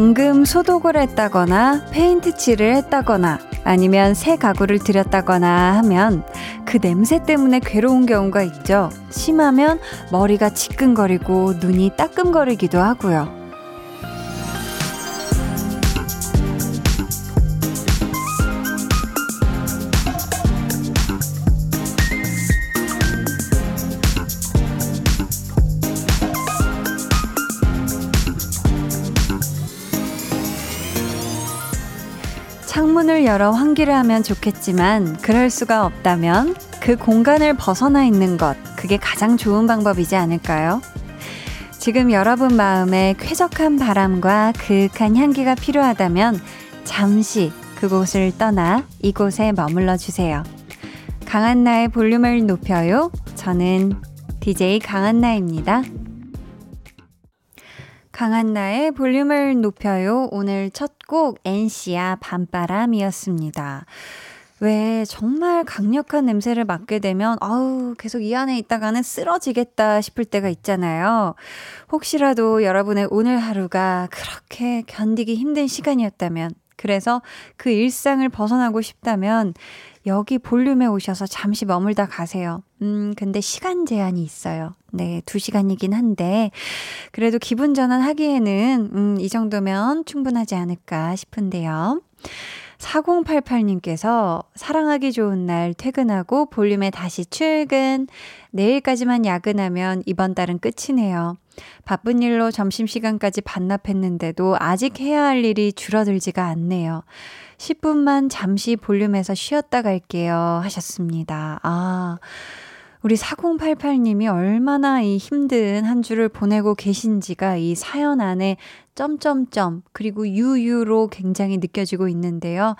방금 소독을 했다거나 페인트 칠을 했다거나 아니면 새 가구를 들였다거나 하면 그 냄새 때문에 괴로운 경우가 있죠. 심하면 머리가 지끈거리고 눈이 따끔거리기도 하고요. 창문을 열어 환기를 하면 좋겠지만 그럴 수가 없다면 그 공간을 벗어나 있는 것, 그게 가장 좋은 방법이지 않을까요? 지금 여러분 마음에 쾌적한 바람과 그윽한 향기가 필요하다면 잠시 그곳을 떠나 이곳에 머물러 주세요. 강한나의 볼륨을 높여요. 저는 DJ 강한나입니다. 강한나의 볼륨을 높여요. 오늘 첫 곡 NC야 밤바람이었습니다. 왜 정말 강력한 냄새를 맡게 되면 아우 계속 이 안에 있다가는 쓰러지겠다 싶을 때가 있잖아요. 혹시라도 여러분의 오늘 하루가 그렇게 견디기 힘든 시간이었다면 그래서 그 일상을 벗어나고 싶다면 여기 볼륨에 오셔서 잠시 머물다 가세요. 음, 근데 시간 제한이 있어요. 네, 두 시간이긴 한데, 그래도 기분 전환 하기에는, 음, 이 정도면 충분하지 않을까 싶은데요. 4088님께서 사랑하기 좋은 날 퇴근하고 볼륨에 다시 출근. 내일까지만 야근하면 이번 달은 끝이네요. 바쁜 일로 점심시간까지 반납했는데도 아직 해야 할 일이 줄어들지가 않네요. 10분만 잠시 볼륨에서 쉬었다 갈게요. 하셨습니다. 아. 우리 4088님이 얼마나 이 힘든 한 주를 보내고 계신지가 이 사연 안에 점점점 그리고 유유로 굉장히 느껴지고 있는데요.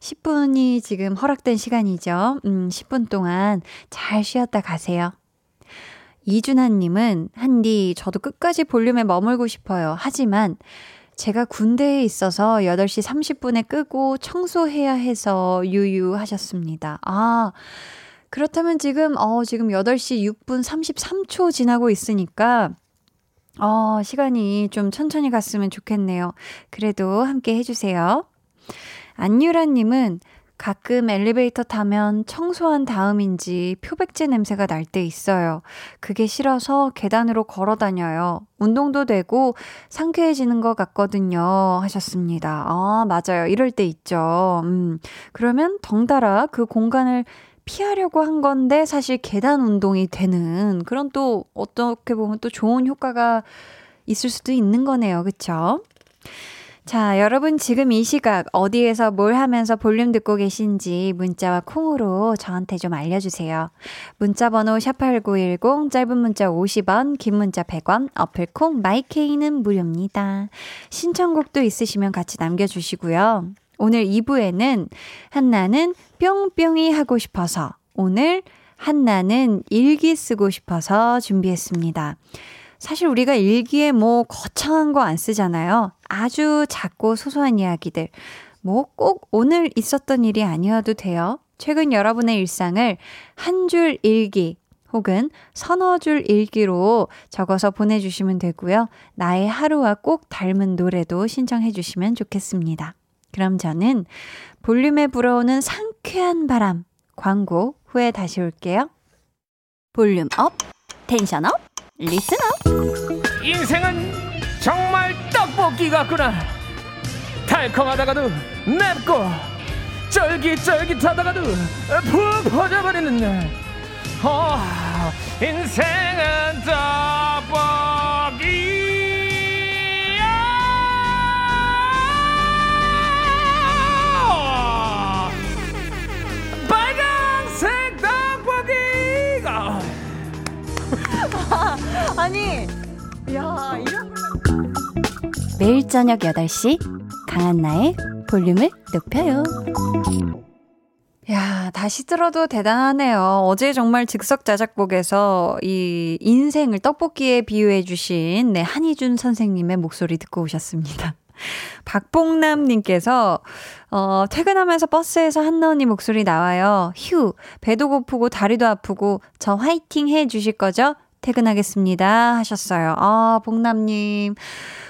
10분이 지금 허락된 시간이죠. 음, 10분 동안 잘 쉬었다 가세요. 이준하님은 한디 저도 끝까지 볼륨에 머물고 싶어요. 하지만 제가 군대에 있어서 8시 30분에 끄고 청소해야 해서 유유하셨습니다. 아, 그렇다면 지금, 어, 지금 8시 6분 33초 지나고 있으니까, 어, 시간이 좀 천천히 갔으면 좋겠네요. 그래도 함께 해주세요. 안유라님은 가끔 엘리베이터 타면 청소한 다음인지 표백제 냄새가 날 때 있어요. 그게 싫어서 계단으로 걸어 다녀요. 운동도 되고 상쾌해지는 것 같거든요. 하셨습니다. 아, 맞아요. 이럴 때 있죠. 음, 그러면 덩달아 그 공간을 피하려고 한 건데 사실 계단 운동이 되는 그런 또 어떻게 보면 또 좋은 효과가 있을 수도 있는 거네요. 그쵸? 자, 여러분 지금 이 시각 어디에서 뭘 하면서 볼륨 듣고 계신지 문자와 콩으로 저한테 좀 알려주세요. 문자 번호 샵8910 짧은 문자 50원, 긴 문자 100원, 어플 콩 마이케이는 무료입니다. 신청곡도 있으시면 같이 남겨주시고요. 오늘 2부에는 한나는 뿅뿅이 하고 싶어서 오늘 한나는 일기 쓰고 싶어서 준비했습니다. 사실 우리가 일기에 뭐 거창한 거 안 쓰잖아요. 아주 작고 소소한 이야기들. 뭐 꼭 오늘 있었던 일이 아니어도 돼요. 최근 여러분의 일상을 한 줄 일기 혹은 서너 줄 일기로 적어서 보내주시면 되고요. 나의 하루와 꼭 닮은 노래도 신청해 주시면 좋겠습니다. 그럼 저는 볼륨에 불어오는 상쾌한 바람 광고 후에 다시 올게요. 볼륨 up, tension up, up. 인생은 정말 떡볶이 같구나. 달콤하다가도 맵고 쫄깃쫄깃하다가도 푹 퍼져버리는 어, 인생은 떡볶이 아니, 야, 이런 매일 저녁 8시 강한나의 볼륨을 높여요. 야, 다시 들어도 대단하네요. 어제 정말 즉석 자작곡에서 이 인생을 떡볶이에 비유해 주신 네, 한희준 선생님의 목소리 듣고 오셨습니다. 박봉남님께서, 어, 퇴근하면서 버스에서 한나 언니 목소리 나와요. 휴, 배도 고프고 다리도 아프고 저 화이팅 해 주실 거죠? 퇴근하겠습니다. 하셨어요. 아, 복남님.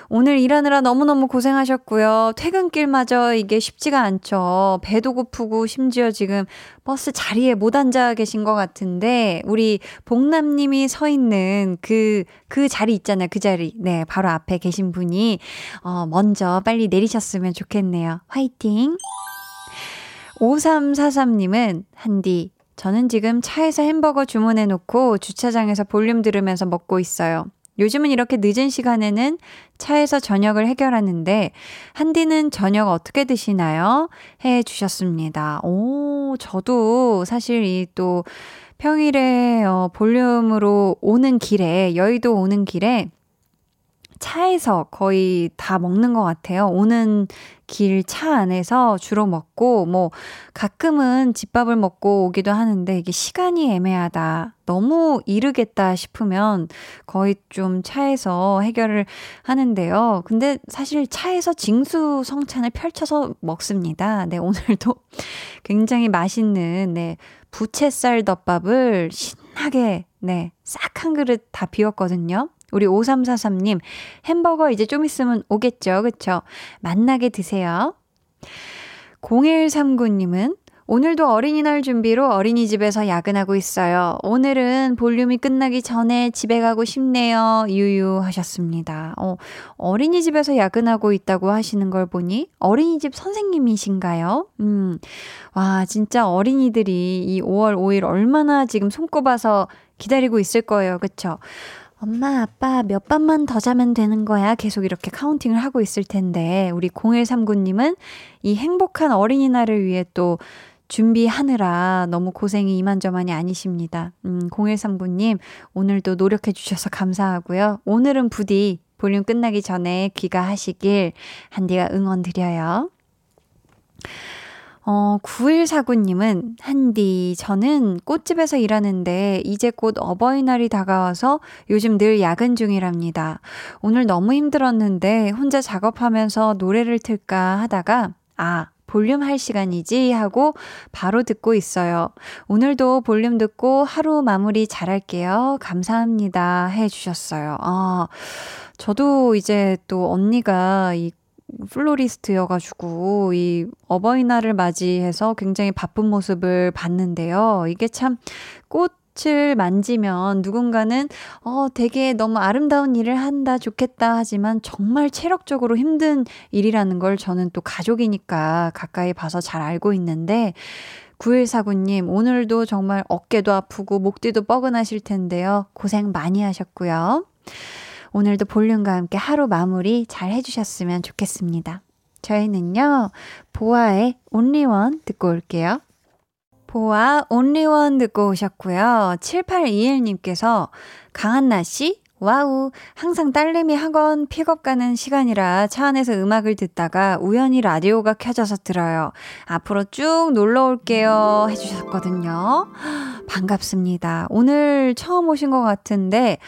오늘 일하느라 너무너무 고생하셨고요. 퇴근길마저 이게 쉽지가 않죠. 배도 고프고 심지어 지금 버스 자리에 못 앉아 계신 것 같은데, 우리 복남님이 서 있는 그, 그 자리 있잖아요. 그 자리. 네, 바로 앞에 계신 분이, 어, 먼저 빨리 내리셨으면 좋겠네요. 화이팅! 5343님은, 한디, 저는 지금 차에서 햄버거 주문해 놓고 주차장에서 볼륨 들으면서 먹고 있어요. 요즘은 이렇게 늦은 시간에는 차에서 저녁을 해결하는데, 한디는 저녁 어떻게 드시나요? 해 주셨습니다. 오, 저도 사실 이 또 평일에 어, 볼륨으로 오는 길에, 여의도 오는 길에 차에서 거의 다 먹는 것 같아요. 오는 길 차 안에서 주로 먹고, 뭐, 가끔은 집밥을 먹고 오기도 하는데, 이게 시간이 애매하다. 너무 이르겠다 싶으면 거의 좀 차에서 해결을 하는데요. 근데 사실 차에서 징수 성찬을 펼쳐서 먹습니다. 네, 오늘도 굉장히 맛있는, 네, 부채살 덮밥을 신나게, 네, 싹 한 그릇 다 비웠거든요. 우리 5343님, 햄버거 이제 좀 있으면 오겠죠? 그쵸? 만나게 드세요. 0139님은 오늘도 어린이날 준비로 어린이집에서 야근하고 있어요. 오늘은 볼륨이 끝나기 전에 집에 가고 싶네요. 유유 하셨습니다. 어, 어린이집에서 야근하고 있다고 하시는 걸 보니 어린이집 선생님이신가요? 음, 와, 진짜 어린이들이 이 5월 5일 얼마나 지금 손꼽아서 기다리고 있을 거예요. 그쵸? 엄마, 아빠 몇 밤만 더 자면 되는 거야. 계속 이렇게 카운팅을 하고 있을 텐데, 우리 0139님은 이 행복한 어린이날을 위해 또 준비하느라 너무 고생이 이만저만이 아니십니다. 음, 0139님, 오늘도 노력해 주셔서 감사하고요. 오늘은 부디 볼륨 끝나기 전에 귀가하시길 한디가 응원 드려요. 어, 9149님은, 한디, 저는 꽃집에서 일하는데, 이제 곧 어버이날이 다가와서 요즘 늘 야근 중이랍니다. 오늘 너무 힘들었는데, 혼자 작업하면서 노래를 틀까 하다가, 아, 볼륨 할 시간이지 하고 바로 듣고 있어요. 오늘도 볼륨 듣고 하루 마무리 잘할게요. 감사합니다. 해 주셨어요. 아, 저도 이제 또 언니가 이 플로리스트여가지고 이 어버이날을 맞이해서 굉장히 바쁜 모습을 봤는데요. 이게 참 꽃을 만지면 누군가는 어 되게 너무 아름다운 일을 한다 좋겠다 하지만 정말 체력적으로 힘든 일이라는 걸 저는 또 가족이니까 가까이 봐서 잘 알고 있는데 9149님, 오늘도 정말 어깨도 아프고 목뒤도 뻐근하실 텐데요. 고생 많이 하셨고요. 오늘도 볼륨과 함께 하루 마무리 잘 해주셨으면 좋겠습니다. 저희는요, 보아의 Only One 듣고 올게요. 보아 Only One 듣고 오셨고요. 7821님께서 강한나 씨, wow. 항상 딸내미 학원 픽업 가는 시간이라 차 안에서 음악을 듣다가 우연히 라디오가 켜져서 들어요. 앞으로 쭉 놀러 올게요. 해주셨거든요. 반갑습니다. 오늘 처음 오신 것 같은데,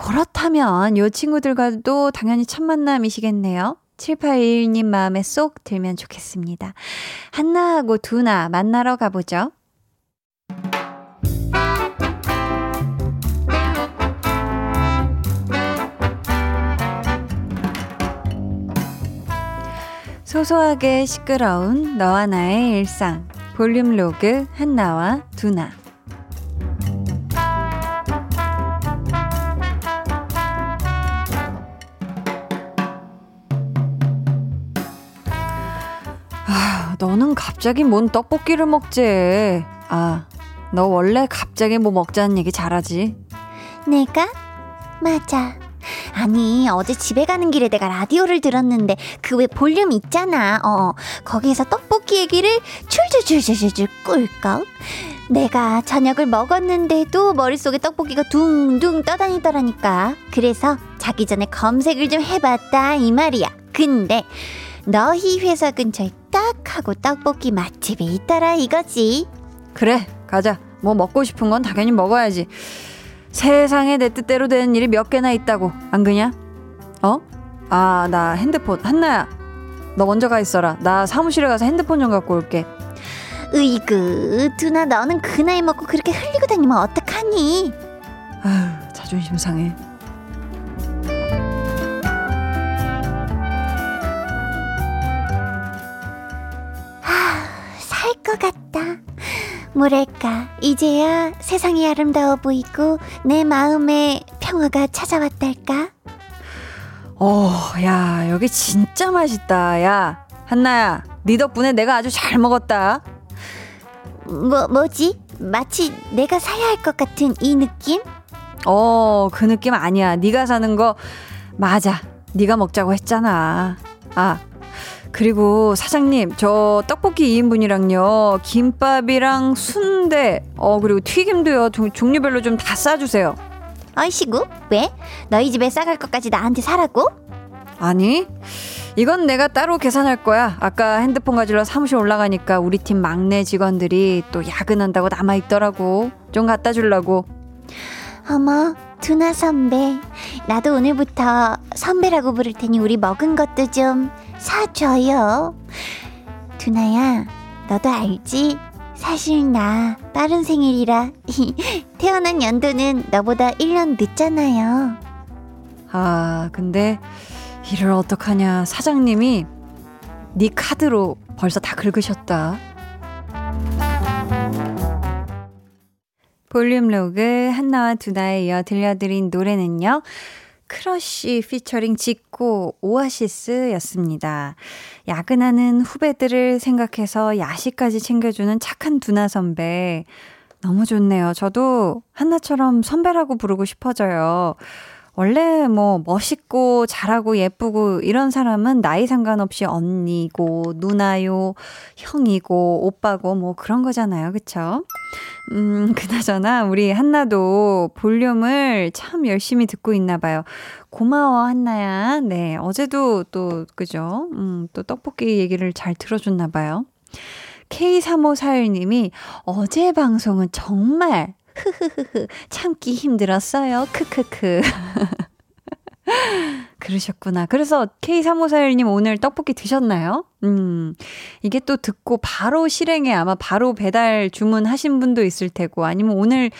그렇다면 요 친구들과도 당연히 첫 만남이시겠네요. 7821님 마음에 쏙 들면 좋겠습니다. 한나하고 두나 만나러 가보죠. 소소하게 시끄러운 너와 나의 일상. 볼륨 로그 한나와 두나. 너는 갑자기 뭔 떡볶이를 먹지? 아, 너 원래 갑자기 뭐 먹자는 얘기 잘하지? 내가? 맞아. 아니, 어제 집에 가는 길에 내가 라디오를 들었는데 그 왜 볼륨 있잖아. 어, 거기에서 떡볶이 얘기를 출줄줄줄줄 꿀꺽. 내가 저녁을 먹었는데도 머릿속에 떡볶이가 둥둥 떠다니더라니까. 그래서 자기 전에 검색을 좀 해봤다 이 말이야. 근데 너희 회사 근처에 딱 하고 떡볶이 맛집이 있더라 이거지. 그래, 가자. 뭐 먹고 싶은 건 당연히 먹어야지. 세상에 내 뜻대로 되는 일이 몇 개나 있다고. 안 그냐? 어? 아, 나 핸드폰. 한나야. 너 먼저 가 있어라. 나 사무실에 가서 핸드폰 좀 갖고 올게. 으이그, 두나 너는 그 나이 먹고 그렇게 흘리고 다니면 어떡하니? 아휴, 자존심 상해. 것 같다. 뭐랄까, 이제야 세상이 아름다워 보이고 내 마음에 평화가 찾아왔달까? 어, 야, 여기 진짜 맛있다. 야, 한나야, 네 덕분에 내가 아주 잘 먹었다. 뭐, 뭐지? 마치 내가 사야 할 것 같은 이 느낌? 어, 그 느낌 아니야. 네가 사는 거 맞아. 네가 먹자고 했잖아. 아, 그리고 사장님, 저 떡볶이 2인분이랑요. 김밥이랑 순대, 어, 그리고 튀김도요. 종, 종류별로 좀 다 싸주세요. 어이시구, 왜? 너희 집에 싸갈 것까지 나한테 사라고? 아니, 이건 내가 따로 계산할 거야. 아까 핸드폰 가지러 사무실 올라가니까 우리 팀 막내 직원들이 또 야근한다고 남아있더라고. 좀 갖다 주려고. 어머, 두나 선배. 나도 오늘부터 선배라고 부를 테니 우리 먹은 것도 좀 사줘요. 두나야, 너도 알지? 사실 나 빠른 생일이라 태어난 연도는 너보다 1년 늦잖아요. 아, 근데 이를 어떡하냐. 사장님이 네 카드로 벌써 다 긁으셨다. 볼륨 로그 한나와 두나에 이어 들려드린 노래는요. 크러쉬 피처링 지코 오아시스였습니다. 야근하는 후배들을 생각해서 야식까지 챙겨주는 착한 두나 선배. 너무 좋네요. 저도 한나처럼 선배라고 부르고 싶어져요. 원래 뭐 멋있고 잘하고 예쁘고 이런 사람은 나이 상관없이 언니고 누나요, 형이고 오빠고 뭐 그런 거잖아요. 그쵸? 음, 그나저나 우리 한나도 볼륨을 참 열심히 듣고 있나 봐요. 고마워 한나야. 네, 어제도 또 그죠? 음, 또 떡볶이 얘기를 잘 들어줬나 봐요. K3541님이 어제 방송은 정말 흐흐흐흐 참기 힘들었어요. 크크크. 그러셨구나. 그래서 K3541님 오늘 떡볶이 드셨나요? 음, 이게 또 듣고 바로 실행에 아마 바로 배달 주문하신 분도 있을 테고 아니면 오늘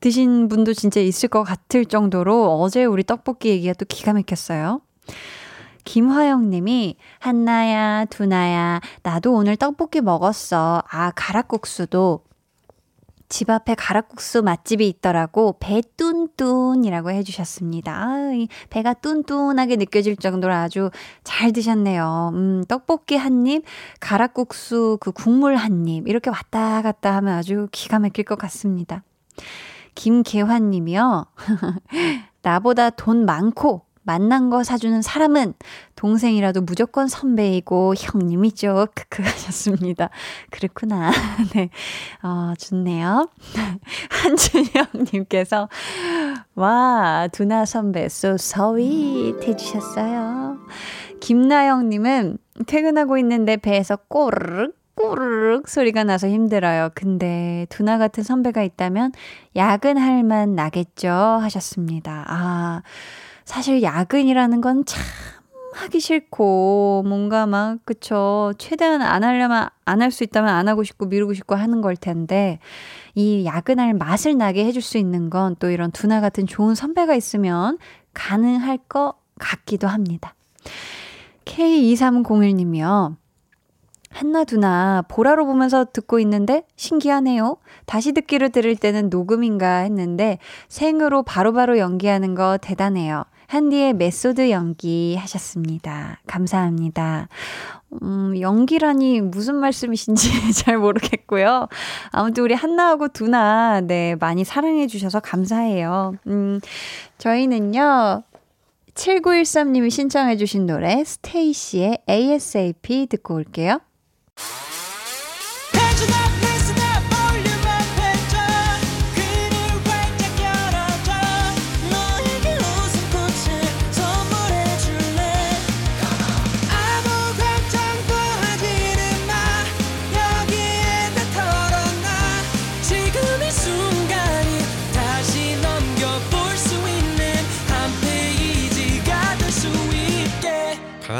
드신 분도 진짜 있을 것 같을 정도로 어제 우리 떡볶이 얘기가 또 기가 막혔어요. 김화영 님이, 한나야, 두나야, 나도 오늘 떡볶이 먹었어. 아, 가락국수도 집 앞에 가락국수 맛집이 있더라고. 배 뚠뚠이라고 해주셨습니다. 아, 이 배가 뚠뚠하게 느껴질 정도로 아주 잘 드셨네요. 음, 떡볶이 한 입, 가락국수 그 국물 한 입. 이렇게 왔다 갔다 하면 아주 기가 막힐 것 같습니다. 김계환 님이요. 나보다 돈 많고 만난 거 사주는 사람은 동생이라도 무조건 선배이고 형님이죠. 크크 하셨습니다. 그렇구나. 네. 어, 좋네요. 한준영님께서, 와, 두나 선배, so sweet 해주셨어요. 김나영님은 퇴근하고 있는데 배에서 꼬르륵 꼬르륵 소리가 나서 힘들어요. 근데 두나 같은 선배가 있다면 야근할 만 나겠죠? 하셨습니다. 아, 사실 야근이라는 건 참 하기 싫고 뭔가 막 그쵸 최대한 안 하려면 안 할 수 있다면 안 하고 싶고 미루고 싶고 하는 걸 텐데 이 야근할 맛을 나게 해줄 수 있는 건 또 이런 두나 같은 좋은 선배가 있으면 가능할 것 같기도 합니다. K2301님이요. 한나 두나 보라로 보면서 듣고 있는데 신기하네요. 다시 듣기로 들을 때는 녹음인가 했는데 생으로 바로바로 바로 연기하는 거 대단해요. 한디의 메소드 연기 하셨습니다. 감사합니다. 음, 연기라니 무슨 말씀이신지 잘 모르겠고요. 아무튼 우리 한나하고 두나, 네, 많이 사랑해 주셔서 감사해요. 음, 저희는요, 7913님이 신청해 주신 노래, 스테이시의 ASAP 듣고 올게요.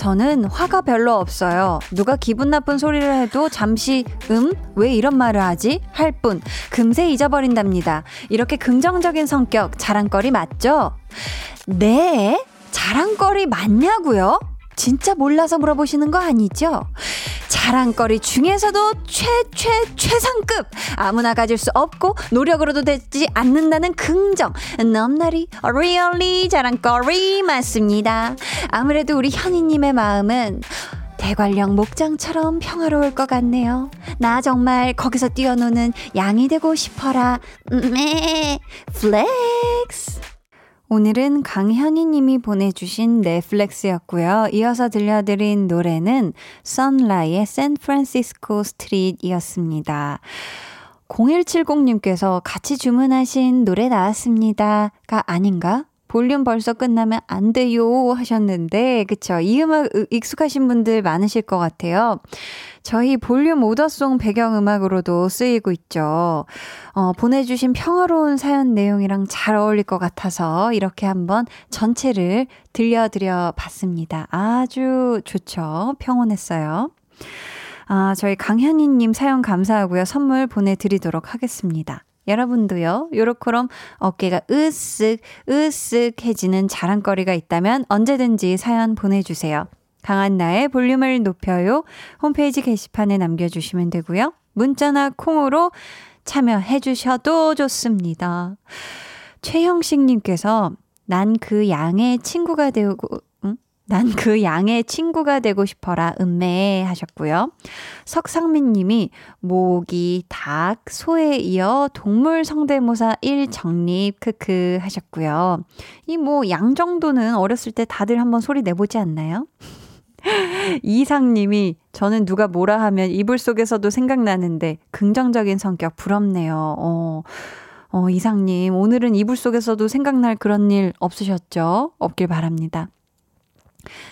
저는 화가 별로 없어요. 누가 기분 나쁜 소리를 해도 잠시 음? 왜 이런 말을 하지? 할 뿐. 금세 잊어버린답니다. 이렇게 긍정적인 성격 자랑거리 맞죠? 네. 자랑거리 맞냐고요? 진짜 몰라서 물어보시는 거 아니죠? 자랑거리 중에서도 최, 최, 최상급! 아무나 가질 수 없고 노력으로도 되지 않는다는 긍정. 넘나리, really 자랑거리 맞습니다. 아무래도 우리 현이님의 마음은 대관령 목장처럼 평화로울 것 같네요. 나 정말 거기서 뛰어노는 양이 되고 싶어라. 네, flex. 오늘은 강현희 님이 보내주신 네 flex였고요. 이어서 들려드린 노래는 선라이의 샌프란시스코 스트릿이었습니다. 0170님께서 같이 주문하신 노래 나왔습니다 가 아닌가? 볼륨 벌써 끝나면 안 돼요 하셨는데, 그쵸. 이 음악 익숙하신 분들 많으실 것 같아요. 저희 볼륨 오더송 배경음악으로도 쓰이고 있죠. 어, 보내주신 평화로운 사연 내용이랑 잘 어울릴 것 같아서 이렇게 한번 전체를 들려드려 봤습니다. 아주 좋죠. 평온했어요. 아, 저희 강현희님 사연 감사하고요. 선물 보내드리도록 하겠습니다. 여러분도요, 요렇게럼 어깨가 으쓱, 으쓱해지는 자랑거리가 있다면 언제든지 사연 보내주세요. 강한 나의 볼륨을 높여요. 홈페이지 게시판에 남겨주시면 되고요. 문자나 콩으로 참여해 주셔도 좋습니다. 최형식님께서 난 그 양의 친구가 되고, 응? 난 그 양의 친구가 되고 싶어라, 음매 하셨고요. 석상민 님이 모기, 닭, 소에 이어 동물 성대모사 1 정립, 크크 하셨고요. 이 뭐 양 정도는 어렸을 때 다들 한번 소리 내보지 않나요? 이상님이 저는 누가 뭐라 하면 이불 속에서도 생각나는데 긍정적인 성격 부럽네요. 어, 어, 이상님 오늘은 이불 속에서도 생각날 그런 일 없으셨죠? 없길 바랍니다.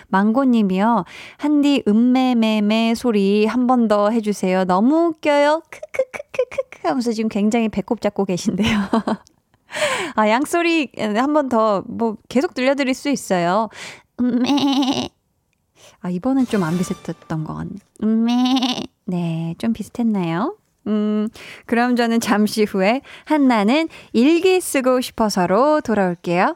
망고님이요. 한디 음매매매 소리 한 번 더 해주세요. 너무 웃겨요. 크크크크크크 하면서 지금 굉장히 배꼽 잡고 계신데요. 아, 양소리 한 번 더 뭐 계속 들려드릴 수 있어요. 음매 아, 이번엔 좀 안 비슷했던 것 같네. 음, 네, 좀 비슷했나요? 음, 그럼 저는 잠시 후에 한나는 일기 쓰고 싶어서로 돌아올게요.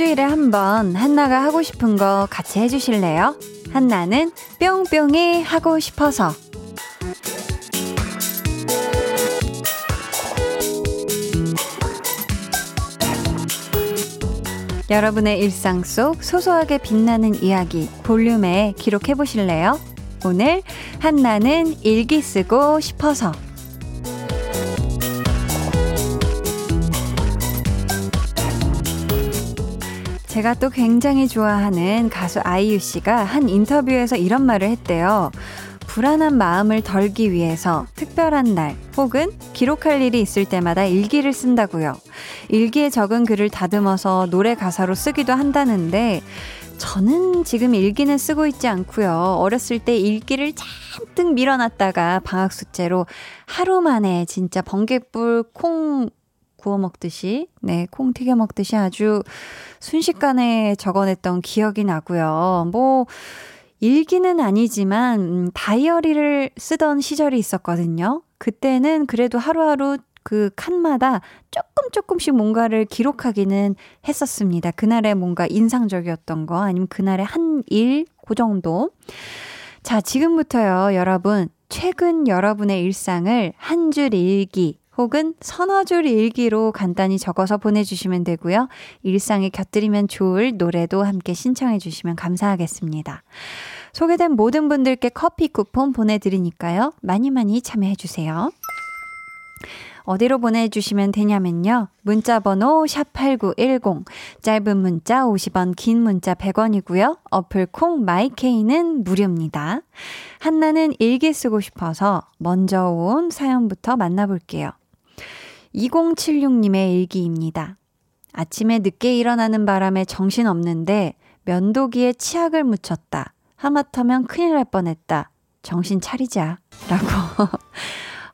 일주일에 한 번 한나가 하고 싶은 거 같이 해주실래요? 한나는 뿅뿅이 하고 싶어서 여러분의 일상 속 소소하게 빛나는 이야기 볼륨에 기록해 보실래요? 오늘 한나는 일기 쓰고 싶어서 제가 또 굉장히 좋아하는 가수 아이유 씨가 한 인터뷰에서 이런 말을 했대요. 불안한 마음을 덜기 위해서 특별한 날 혹은 기록할 일이 있을 때마다 일기를 쓴다고요. 일기에 적은 글을 다듬어서 노래 가사로 쓰기도 한다는데 저는 지금 일기는 쓰고 있지 않고요. 어렸을 때 일기를 잔뜩 밀어놨다가 방학 숙제로 하루 만에 진짜 번개불 콩 구워 먹듯이, 네, 콩 튀겨 먹듯이 아주 순식간에 적어냈던 기억이 나고요. 뭐, 일기는 아니지만, 음, 다이어리를 쓰던 시절이 있었거든요. 그때는 그래도 하루하루 그 칸마다 조금 조금씩 뭔가를 기록하기는 했었습니다. 그날의 뭔가 인상적이었던 거, 아니면 그날의 한 일, 그 정도. 자, 지금부터요, 여러분. 최근 여러분의 일상을 한 줄 일기, 혹은 서너 줄 일기로 간단히 적어서 보내주시면 되고요. 일상에 곁들이면 좋을 노래도 함께 신청해 주시면 감사하겠습니다. 소개된 모든 분들께 커피 쿠폰 보내드리니까요. 많이 많이 참여해 주세요. 어디로 보내주시면 되냐면요. 문자번호 샵8910, 짧은 문자 50원, 긴 문자 100원이고요. 어플 콩 마이케이는 무료입니다. 한나는 일기 쓰고 싶어서 먼저 온 사연부터 만나볼게요. 2076님의 일기입니다. 아침에 늦게 일어나는 바람에 정신 없는데 면도기에 치약을 묻혔다. 하마터면 큰일 날 뻔했다. 정신 차리자. 라고.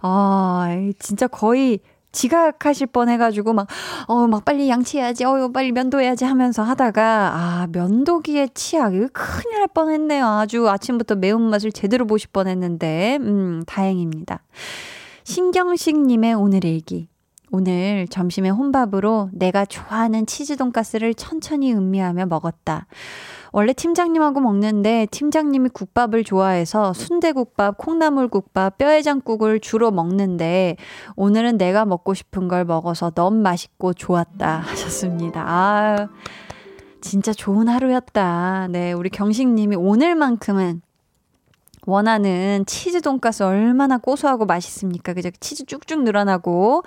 아, 진짜 거의 지각하실 뻔 해가지고 막, 어, 막 빨리 양치해야지, 어, 빨리 면도해야지 하면서 하다가, 아, 면도기에 치약, 이거 큰일 날 뻔 했네요. 아주 아침부터 매운맛을 제대로 보실 뻔 했는데, 음, 다행입니다. 신경식님의 오늘 일기. 오늘 점심에 혼밥으로 내가 좋아하는 치즈 돈가스를 천천히 음미하며 먹었다. 원래 팀장님하고 먹는데 팀장님이 국밥을 좋아해서 순대국밥, 콩나물국밥, 뼈해장국을 주로 먹는데 오늘은 내가 먹고 싶은 걸 먹어서 너무 맛있고 좋았다 하셨습니다. 아 진짜 좋은 하루였다. 네, 우리 경식님이 오늘만큼은 원하는 치즈 돈가스 얼마나 고소하고 맛있습니까? 그죠? 치즈 쭉쭉 늘어나고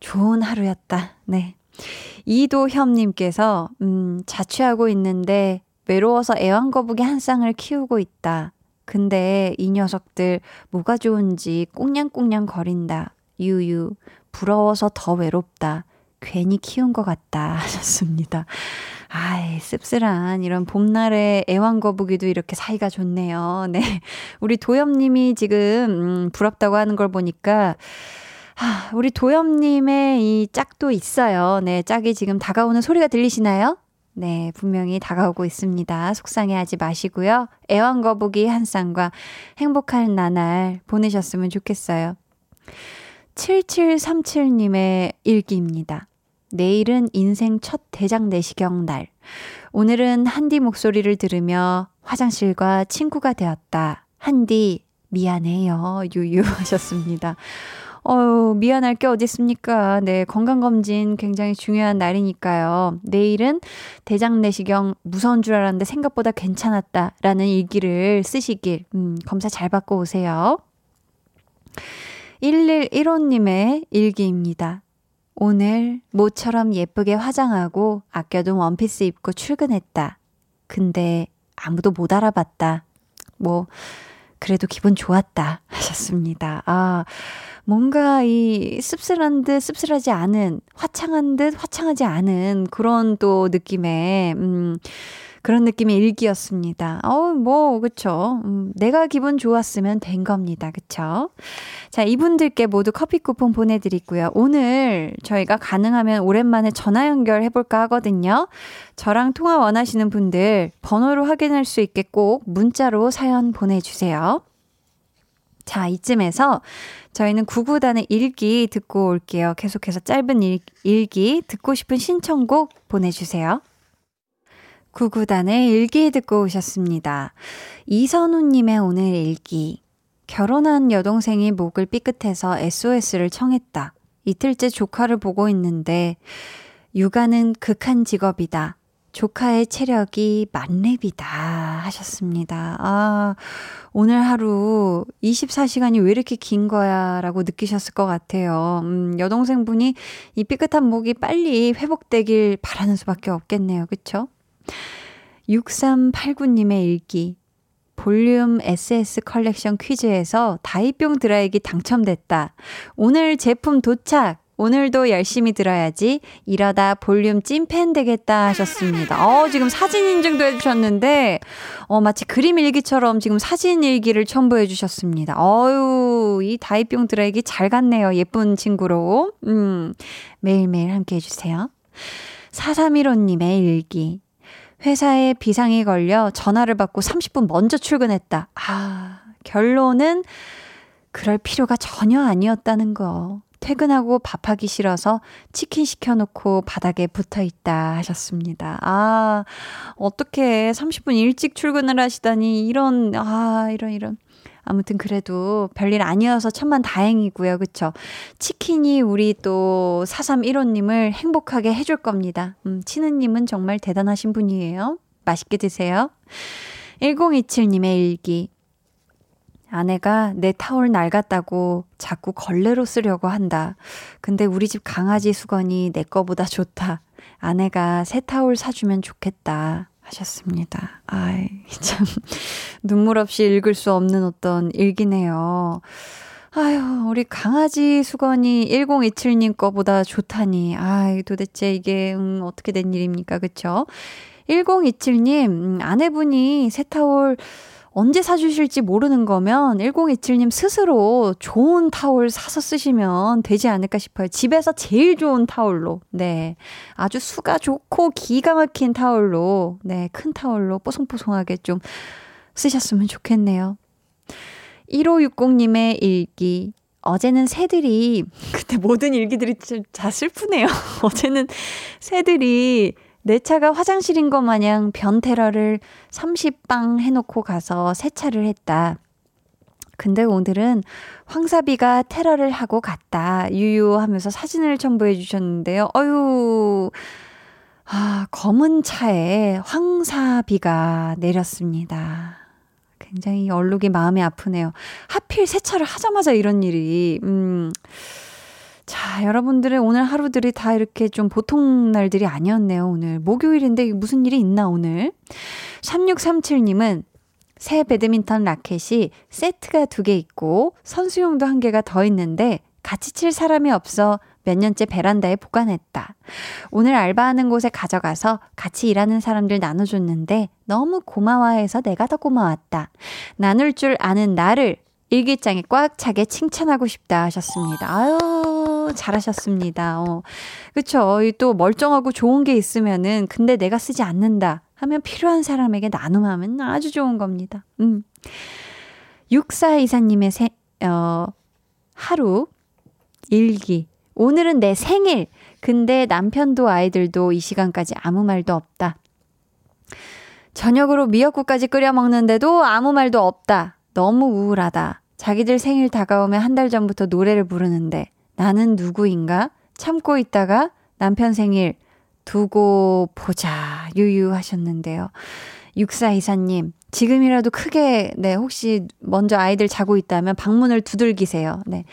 좋은 하루였다. 네. 이도협님께서, 음, 자취하고 있는데 외로워서 애완거북이 한 쌍을 키우고 있다. 근데 이 녀석들 뭐가 좋은지 꽁냥꽁냥 거린다. 유유. 부러워서 더 외롭다. 괜히 키운 것 같다. 하셨습니다. 아이, 씁쓸한 이런 봄날의 애완거북이도 이렇게 사이가 좋네요. 네. 우리 도엽님이 지금, 음, 부럽다고 하는 걸 보니까, 하, 우리 도엽님의 이 짝도 있어요. 네, 짝이 지금 다가오는 소리가 들리시나요? 네, 분명히 다가오고 있습니다. 속상해하지 마시고요. 애완거북이 한 쌍과 행복한 나날 보내셨으면 좋겠어요. 7737님의 일기입니다. 내일은 인생 첫 대장 내시경 날. 오늘은 한디 목소리를 들으며 화장실과 친구가 되었다. 한디, 미안해요. 유유 하셨습니다. 어유 미안할 게 어딨습니까? 네, 건강검진 굉장히 중요한 날이니까요. 내일은 대장 내시경 무서운 줄 알았는데 생각보다 괜찮았다. 라는 일기를 쓰시길, 음, 검사 잘 받고 오세요. 1115님의 일기입니다. 오늘 모처럼 예쁘게 화장하고 아껴둔 원피스 입고 출근했다. 근데 아무도 못 알아봤다. 뭐, 그래도 기분 좋았다. 하셨습니다. 아, 뭔가 이 씁쓸한 듯 씁쓸하지 않은, 화창한 듯 화창하지 않은 그런 또 느낌의, 음, 그런 느낌의 일기였습니다. 어우, 뭐, 그쵸. 음, 내가 기분 좋았으면 된 겁니다. 그쵸. 자, 이분들께 모두 커피 쿠폰 보내드리고요. 오늘 저희가 가능하면 오랜만에 전화 연결해볼까 하거든요. 저랑 통화 원하시는 분들 번호로 확인할 수 있게 꼭 문자로 사연 보내주세요. 자, 이쯤에서 저희는 구구단의 일기 듣고 올게요. 계속해서 짧은 일, 일기, 듣고 싶은 신청곡 보내주세요. 구구단의 일기 듣고 오셨습니다. 이선우님의 오늘 일기. 결혼한 여동생이 목을 삐끗해서 SOS를 청했다. 이틀째 조카를 보고 있는데, 육아는 극한 직업이다. 조카의 체력이 만렙이다 하셨습니다. 아, 오늘 하루 24시간이 왜 이렇게 긴 거야 라고 느끼셨을 것 같아요. 음, 여동생분이 이 삐끗한 목이 빨리 회복되길 바라는 수밖에 없겠네요. 그쵸? 6389님의 일기. 볼륨 SS 컬렉션 퀴즈에서 다이병 드라이기 당첨됐다. 오늘 제품 도착! 오늘도 열심히 들어야지. 이러다 볼륨 찐팬 되겠다 하셨습니다. 어, 지금 사진 인증도 해주셨는데, 어, 마치 그림 일기처럼 지금 사진 일기를 첨부해 주셨습니다. 어유 이 다이병 드라이기 잘 갔네요. 예쁜 친구로. 음, 매일매일 함께 해주세요. 4315님의 일기. 회사에 비상이 걸려 전화를 받고 30분 먼저 출근했다. 아, 결론은 그럴 필요가 전혀 아니었다는 거. 퇴근하고 밥하기 싫어서 치킨 시켜놓고 바닥에 붙어 있다 하셨습니다. 아, 어떻게 30분 일찍 출근을 하시다니, 이런, 아, 이런, 이런. 아무튼 그래도 별일 아니어서 천만 다행이고요. 그쵸? 치킨이 우리 또 4315님을 행복하게 해줄 겁니다. 음, 치느님은 정말 대단하신 분이에요. 맛있게 드세요. 1027님의 일기. 아내가 내 타올 낡았다고 자꾸 걸레로 쓰려고 한다. 근데 우리 집 강아지 수건이 내 거보다 좋다. 아내가 새 타올 사주면 좋겠다. 하셨습니다. 아이, 참, 눈물 없이 읽을 수 없는 어떤 일기네요. 아유, 우리 강아지 수건이 1027님 거보다 좋다니. 아이, 도대체 이게, 음, 어떻게 된 일입니까? 그쵸? 1027님, 음, 아내분이 새 타올 언제 사주실지 모르는 거면 1027님 스스로 좋은 타올 사서 쓰시면 되지 않을까 싶어요. 집에서 제일 좋은 타올로. 네. 아주 수가 좋고 기가 막힌 타올로. 네. 큰 타올로 뽀송뽀송하게 좀 쓰셨으면 좋겠네요. 1560님의 일기. 어제는 새들이, 그때 모든 일기들이 다 슬프네요. 어제는 새들이 내 차가 화장실인 것 마냥 변테러를 30방 해놓고 가서 세차를 했다. 근데 오늘은 황사비가 테러를 하고 갔다. 유유 하면서 사진을 첨부해 주셨는데요. 어유 아, 검은 차에 황사비가 내렸습니다. 굉장히 얼룩이 마음이 아프네요. 하필 세차를 하자마자 이런 일이, 음, 자, 여러분들의 오늘 하루들이 다 이렇게 좀 보통 날들이 아니었네요, 오늘. 목요일인데 무슨 일이 있나, 오늘. 3637님은 새 배드민턴 라켓이 세트가 두 개 있고 선수용도 한 개가 더 있는데 같이 칠 사람이 없어 몇 년째 베란다에 보관했다. 오늘 알바하는 곳에 가져가서 같이 일하는 사람들 나눠줬는데 너무 고마워해서 내가 더 고마웠다. 나눌 줄 아는 나를 일기장에 꽉 차게 칭찬하고 싶다 하셨습니다. 아유, 잘하셨습니다. 어. 그쵸. 또 멀쩡하고 좋은 게 있으면은, 근데 내가 쓰지 않는다 하면 필요한 사람에게 나눔하면 아주 좋은 겁니다. 음. 육사 이사님의 세, 어, 하루, 일기. 오늘은 내 생일. 근데 남편도 아이들도 이 시간까지 아무 말도 없다. 저녁으로 미역국까지 끓여 먹는데도 아무 말도 없다. 너무 우울하다. 자기들 생일 다가오면 한 달 전부터 노래를 부르는데 나는 누구인가? 참고 있다가 남편 생일 두고 보자 유유하셨는데요. 육사이사님 지금이라도 크게 네 혹시 먼저 아이들 자고 있다면 방문을 두들기세요. 네.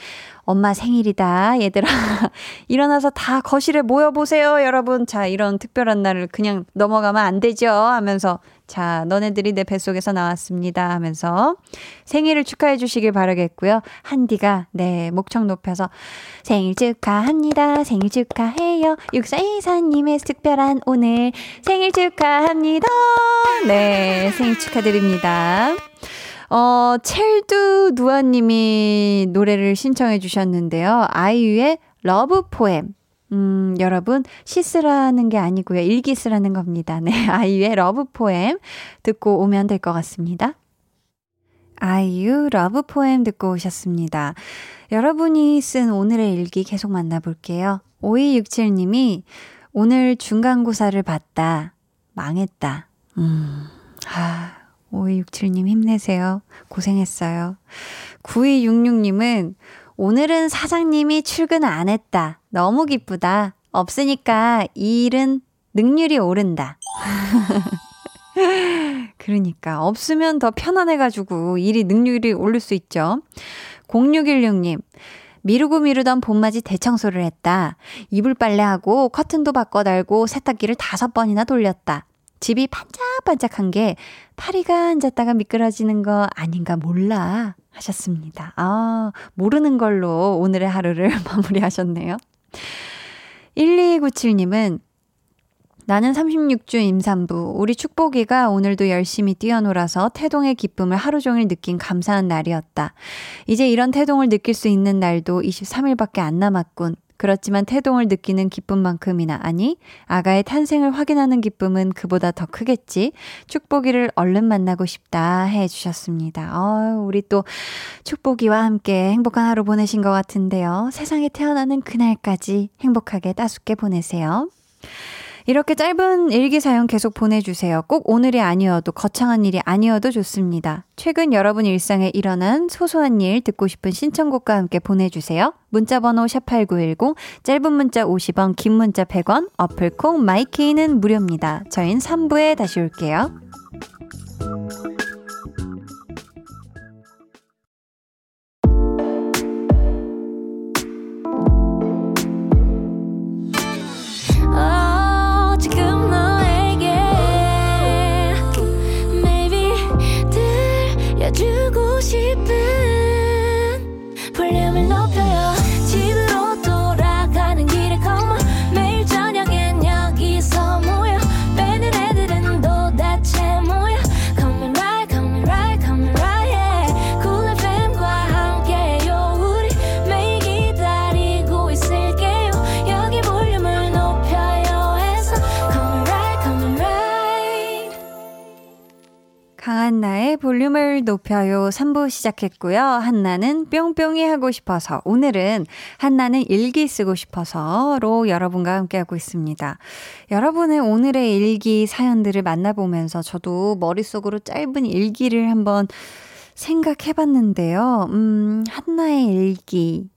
엄마 생일이다, 얘들아. 일어나서 다 거실에 모여보세요, 여러분. 자, 이런 특별한 날을 그냥 넘어가면 안 되죠. 하면서 자, 너네들이 내 뱃속에서 나왔습니다 하면서 생일을 축하해 주시길 바라겠고요. 한디가 네, 목청 높여서 생일 축하합니다. 생일 축하해요. 육사이사님의 특별한 오늘 생일 축하합니다. 네, 생일 축하드립니다. 어, 첼두 누아님이 노래를 신청해 주셨는데요. 아이유의 Love Poem. 음, 여러분, 시 쓰라는 게 아니고요. 일기 쓰라는 겁니다. 네, 아이유의 Love Poem 듣고 오면 될 것 같습니다. 아이유 Love Poem 듣고 오셨습니다. 여러분이 쓴 오늘의 일기 계속 만나볼게요. 5267님이 오늘 중간고사를 봤다. 망했다. 음, 아, 5267님 힘내세요. 고생했어요. 9266님은 오늘은 사장님이 출근 안 했다. 너무 기쁘다. 없으니까 이 일은 능률이 오른다. 그러니까 없으면 더 편안해가지고 일이 능률이 오를 수 있죠. 0616님 미루고 미루던 봄맞이 대청소를 했다. 이불 빨래하고 커튼도 바꿔 달고 세탁기를 다섯 번이나 돌렸다. 집이 반짝반짝한 게 파리가 앉았다가 미끄러지는 거 아닌가 몰라 하셨습니다. 아, 모르는 걸로 오늘의 하루를 마무리하셨네요. 1297님은 나는 36주 임산부. 우리 축복이가 오늘도 열심히 뛰어놀아서 태동의 기쁨을 하루 종일 느낀 감사한 날이었다. 이제 이런 태동을 느낄 수 있는 날도 23일밖에 안 남았군. 그렇지만 태동을 느끼는 기쁨만큼이나 아니 아가의 탄생을 확인하는 기쁨은 그보다 더 크겠지. 축복이를 얼른 만나고 싶다 해 주셨습니다. 어, 우리 또 축복이와 함께 행복한 하루 보내신 것 같은데요. 세상에 태어나는 그날까지 행복하게 따숩게 보내세요. 이렇게 짧은 일기 사연 계속 보내주세요. 꼭 오늘이 아니어도 거창한 일이 아니어도 좋습니다. 최근 여러분 일상에 일어난 소소한 일 듣고 싶은 신청곡과 함께 보내주세요. 문자번호 샵8910 짧은 문자 50원 긴 문자 100원 어플콩 마이케이는 무료입니다. 저희는 3부에 다시 올게요. 볼륨을 높여요 3부 시작했고요. 한나는 뿅뿅이 하고 싶어서 오늘은 한나는 일기 쓰고 싶어서로 여러분과 함께하고 있습니다. 여러분의 오늘의 일기 사연들을 만나보면서 저도 머릿속으로 짧은 일기를 한번 생각해 봤는데요. 음, 한나의 일기.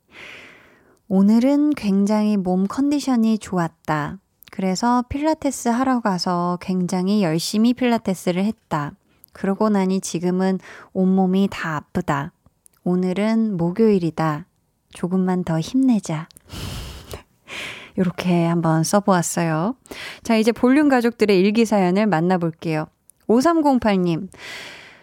오늘은 굉장히 몸 컨디션이 좋았다. 그래서 필라테스 하러 가서 굉장히 열심히 필라테스를 했다. 그러고 나니 지금은 온몸이 다 아프다. 오늘은 목요일이다. 조금만 더 힘내자. 이렇게 한번 써보았어요. 자, 이제 볼륨 가족들의 일기 사연을 만나볼게요. 5308님,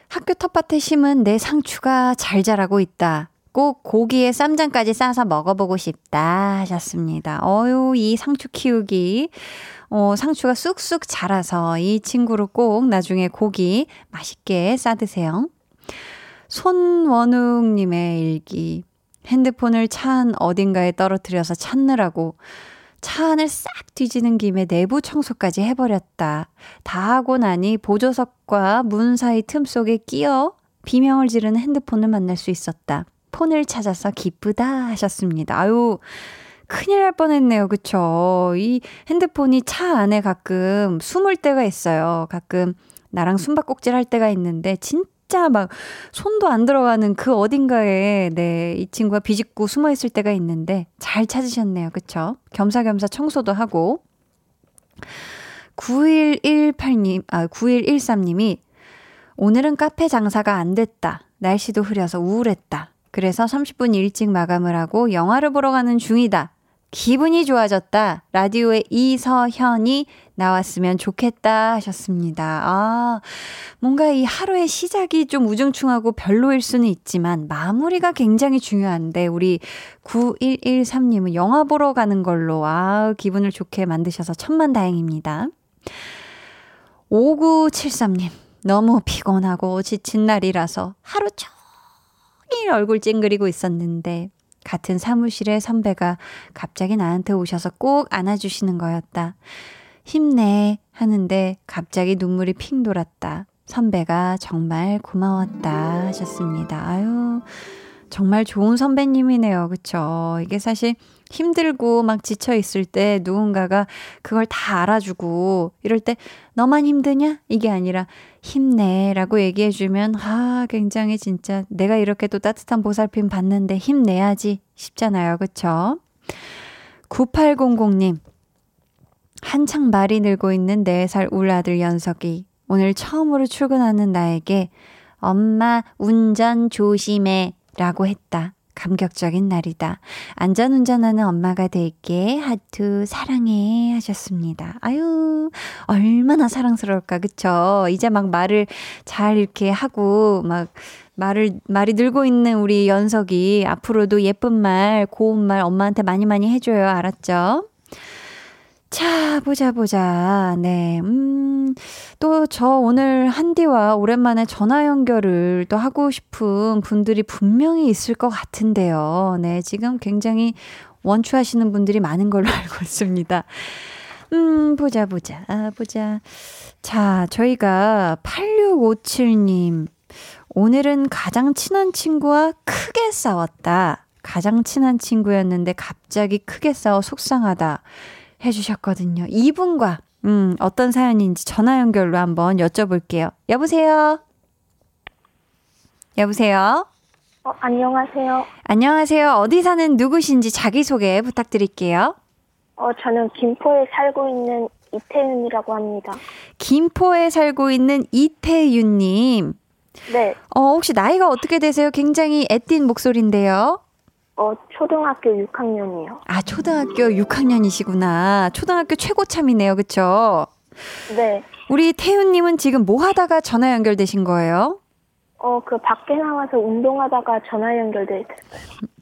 학교 텃밭에 심은 내 상추가 잘 자라고 있다. 꼭 고기에 쌈장까지 싸서 먹어보고 싶다 하셨습니다. 어유, 이 상추 키우기. 어, 상추가 쑥쑥 자라서 이 친구를 꼭 나중에 고기 맛있게 싸드세요. 손원웅님의 일기. 핸드폰을 차안 어딘가에 떨어뜨려서 찾느라고 차 안을 싹 뒤지는 김에 내부 청소까지 해버렸다. 다 하고 나니 보조석과 문 사이 틈 속에 끼어 비명을 지르는 핸드폰을 만날 수 있었다. 폰을 찾아서 기쁘다 하셨습니다. 아유, 큰일 날 뻔했네요. 그쵸? 이 핸드폰이 차 안에 가끔 숨을 때가 있어요. 가끔 나랑 숨바꼭질 할 때가 있는데, 진짜 막 손도 안 들어가는 그 어딘가에, 네, 이 친구가 비집고 숨어 있을 때가 있는데, 잘 찾으셨네요. 그쵸? 겸사겸사 청소도 하고. 9118님, 아, 9113님이 오늘은 카페 장사가 안 됐다. 날씨도 흐려서 우울했다. 그래서 30분 일찍 마감을 하고 영화를 보러 가는 중이다. 기분이 좋아졌다. 라디오에 이서현이 나왔으면 좋겠다 하셨습니다. 아, 뭔가 이 하루의 시작이 좀 우중충하고 별로일 수는 있지만 마무리가 굉장히 중요한데 우리 9113님은 영화 보러 가는 걸로 아, 기분을 좋게 만드셔서 천만 다행입니다. 5973님. 너무 피곤하고 지친 날이라서 하루 종 일 얼굴 찡그리고 있었는데 같은 사무실의 선배가 갑자기 나한테 오셔서 꼭 안아주시는 거였다. 힘내 하는데 갑자기 눈물이 핑 돌았다. 선배가 정말 고마웠다 하셨습니다. 아유, 정말 좋은 선배님이네요. 그쵸? 이게 사실 힘들고 막 지쳐 있을 때 누군가가 그걸 다 알아주고 이럴 때 너만 힘드냐? 이게 아니라 힘내라고 얘기해 주면 아, 굉장히 진짜 내가 이렇게 또 따뜻한 보살핌 받는데 힘내야지 싶잖아요. 그쵸? 9800님. 한창 말이 늘고 있는 4살 울 아들 연석이 오늘 처음으로 출근하는 나에게 엄마 운전 조심해 라고 했다. 감격적인 날이다. 안전운전하는 엄마가 될게. 하트, 사랑해. 하셨습니다. 아유, 얼마나 사랑스러울까. 그쵸? 이제 막 말을 잘 이렇게 하고, 막, 말을, 말이 늘고 있는 우리 연석이 앞으로도 예쁜 말, 고운 말 엄마한테 많이 많이 해줘요. 알았죠? 자, 보자, 보자. 네, 음, 또 저 오늘 한디와 오랜만에 전화 연결을 또 하고 싶은 분들이 분명히 있을 것 같은데요. 네, 지금 굉장히 원추하시는 분들이 많은 걸로 알고 있습니다. 음, 보자, 보자, 아, 보자. 자, 저희가 8657님. 오늘은 가장 친한 친구와 크게 싸웠다. 가장 친한 친구였는데 갑자기 크게 싸워 속상하다. 해주셨거든요. 이분과, 음, 어떤 사연인지 전화 연결로 한번 여쭤볼게요. 여보세요? 여보세요? 어, 안녕하세요. 안녕하세요. 어디 사는 누구신지 자기소개 부탁드릴게요. 어, 저는 김포에 살고 있는 이태윤이라고 합니다. 김포에 살고 있는 이태윤님. 네, 어, 혹시 나이가 어떻게 되세요? 굉장히 애띤 목소리인데요. 어, 초등학교 6학년이요. 아, 초등학교 6학년이시구나. 초등학교 최고참이네요. 그쵸? 네, 우리 태윤님은 지금 뭐 하다가 전화 연결되신 거예요? 어, 그 밖에 나와서 운동하다가 전화 연결돼 있어요.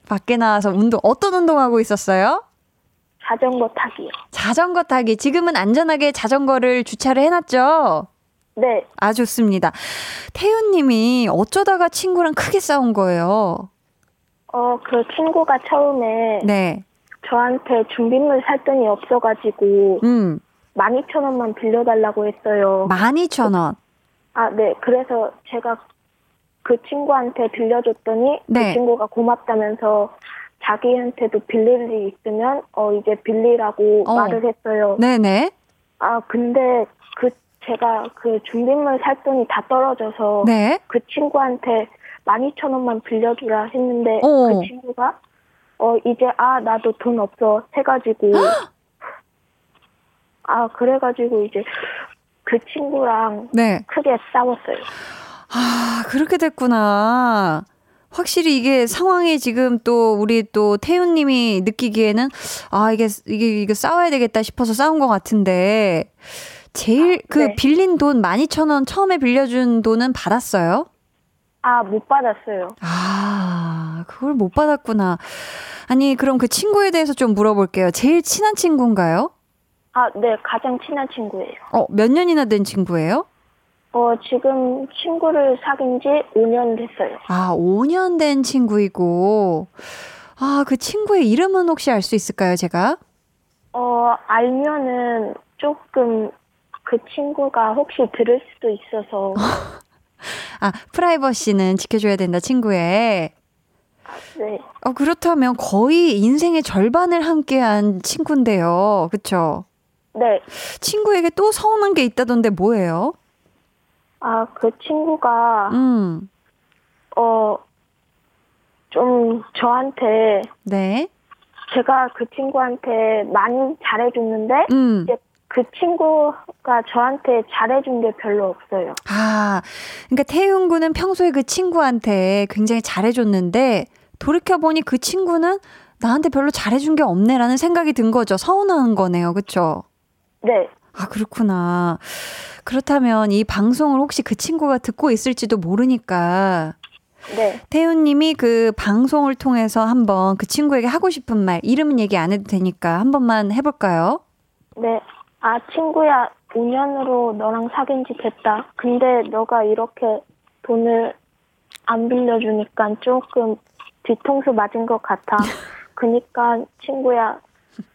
밖에 나와서 운동, 어떤 운동하고 있었어요? 자전거 타기요. 자전거 타기. 지금은 안전하게 자전거를 주차를 해놨죠? 네, 아, 좋습니다. 태윤님이 어쩌다가 친구랑 크게 싸운 거예요? 어, 그 친구가 처음에 네. 저한테 준비물 살 돈이 없어가지고 음, 12,000원만 빌려달라고 했어요. 12,000원. 아, 네, 그래서 제가 그 친구한테 빌려줬더니 네. 그 친구가 고맙다면서 자기한테도 빌릴 일 있으면 어 이제 빌리라고 어. 말을 했어요. 네네. 아 근데 그 제가 그 준비물 살 돈이 다 떨어져서 네. 그 친구한테 12,000원만 빌려주라 했는데 어. 그 친구가 어 이제 아 나도 돈 없어 해가지고 아 그래가지고 이제 그 친구랑 네. 크게 싸웠어요. 아, 그렇게 됐구나. 확실히 이게 상황이 지금 또 우리 또 태윤님이 느끼기에는 아 이게 이게 이게 싸워야 되겠다 싶어서 싸운 것 같은데 제일 그 네. 빌린 돈 12,000원 처음에 빌려준 돈은 받았어요? 아 못 받았어요. 아 그걸 못 받았구나. 아니 그럼 그 친구에 대해서 좀 물어볼게요. 제일 친한 친구인가요? 아 네 가장 친한 친구예요. 어 몇 년이나 된 친구예요? 어 지금 친구를 사귄 지 5년 됐어요. 아 5년 된 친구이고 아 그 친구의 이름은 혹시 알 수 있을까요 제가? 어 알면은 조금 그 친구가 혹시 들을 수도 있어서 아, 프라이버시는 지켜줘야 된다, 친구의. 네. 어, 그렇다면 거의 인생의 절반을 함께한 친구인데요. 그쵸? 네. 친구에게 또 서운한 게 있다던데 뭐예요? 아 그 친구가 음, 어 좀 저한테 네. 제가 그 친구한테 많이 잘해줬는데 음. 이제 그 친구가 저한테 잘해준 게 별로 없어요. 아, 그러니까 태윤 군은 평소에 그 친구한테 굉장히 잘해줬는데, 돌이켜보니 그 친구는 나한테 별로 잘해준 게 없네라는 생각이 든 거죠. 서운한 거네요. 그쵸? 네. 아, 그렇구나. 그렇다면 이 방송을 혹시 그 친구가 듣고 있을지도 모르니까, 네. 태윤님이 그 방송을 통해서 한번 그 친구에게 하고 싶은 말, 이름은 얘기 안 해도 되니까 한 번만 해볼까요? 네. 아, 친구야, 5년으로 너랑 사귄 지 됐다. 근데 너가 이렇게 돈을 안 빌려주니까 조금 뒤통수 맞은 것 같아. 그니까 친구야,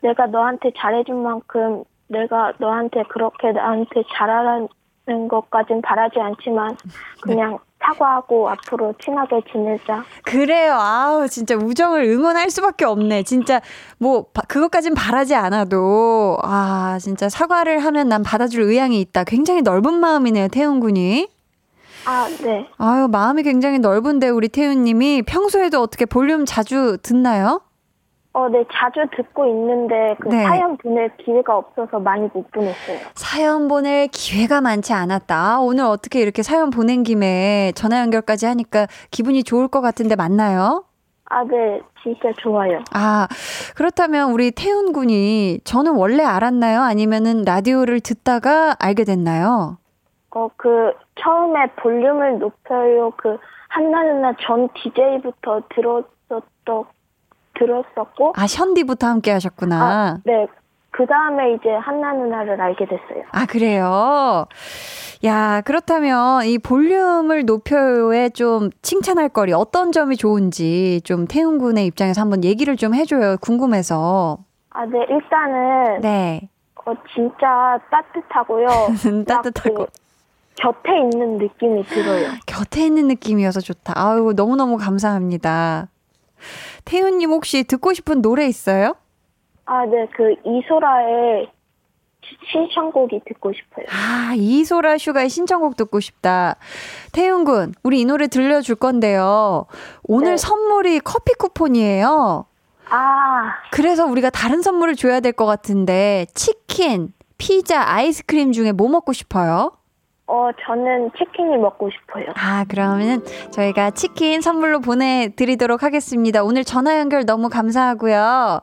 내가 너한테 잘해준 만큼 내가 너한테 그렇게 나한테 잘하라는 것까진 바라지 않지만 그냥 사과하고 앞으로 친하게 지내자. 그래요. 아우, 진짜 우정을 응원할 수밖에 없네. 진짜, 뭐, 바- 그것까진 바라지 않아도, 아, 진짜 사과를 하면 난 받아줄 의향이 있다. 굉장히 넓은 마음이네요, 태훈 군이. 아, 네. 아유, 마음이 굉장히 넓은데, 우리 태훈 님이 평소에도 어떻게 볼륨 자주 듣나요? 어, 네, 자주 듣고 있는데 그 네. 사연 보낼 기회가 없어서 많이 못 보냈어요. 사연 보낼 기회가 많지 않았다. 아, 오늘 어떻게 이렇게 사연 보낸 김에 전화 연결까지 하니까 기분이 좋을 것 같은데 맞나요? 아, 네, 진짜 좋아요. 아, 그렇다면 우리 태훈 군이 저는 원래 알았나요? 아니면은 라디오를 듣다가 알게 됐나요? 어, 그, 처음에 볼륨을 높여요. 그, 한나 누나 전 DJ부터 들었었던, 들었었고. 아, 현디부터 함께 하셨구나. 네. 그 다음에 이제 한나 누나를 알게 됐어요. 아, 그래요? 야, 그렇다면 이 볼륨을 높여요에 좀 칭찬할 거리 어떤 점이 좋은지 좀 태훈 군의 입장에서 한번 얘기를 좀 해줘요. 궁금해서. 아, 네, 일단은, 네. 어, 진짜 따뜻하고요. 따뜻하고. 막그 곁에 있는 느낌이 들어요. 곁에 있는 느낌이어서 좋다. 아유, 너무너무 감사합니다. 태훈님 혹시 듣고 싶은 노래 있어요? 아, 네, 그 이소라의 신청곡이 듣고 싶어요. 아, 이소라 슈가의 신청곡 듣고 싶다. 태훈 군, 우리 이 노래 들려줄 건데요. 오늘 네. 선물이 커피 쿠폰이에요. 아, 그래서 우리가 다른 선물을 줘야 될 것 같은데, 치킨, 피자, 아이스크림 중에 뭐 먹고 싶어요? 어, 저는 치킨이 먹고 싶어요. 아, 그러면은 저희가 치킨 선물로 보내드리도록 하겠습니다. 오늘 전화 연결 너무 감사하고요.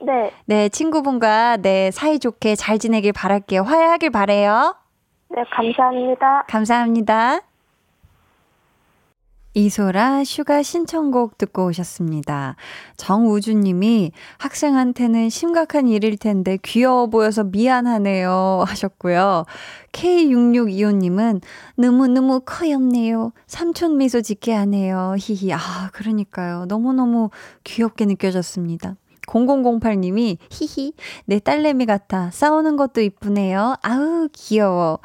네, 네, 친구분과 네, 사이좋게 잘 지내길 바랄게요. 화해하길 바래요. 네, 감사합니다. 감사합니다. 이소라 슈가 신청곡 듣고 오셨습니다. 정우주님이 학생한테는 심각한 일일 텐데 귀여워 보여서 미안하네요 하셨고요. K6625님은 너무너무 커엽네요. 삼촌 미소 짓게 하네요. 히히. 아, 그러니까요. 너무너무 귀엽게 느껴졌습니다. 0008님이 히히 내 딸내미 같아 싸우는 것도 이쁘네요 아우 귀여워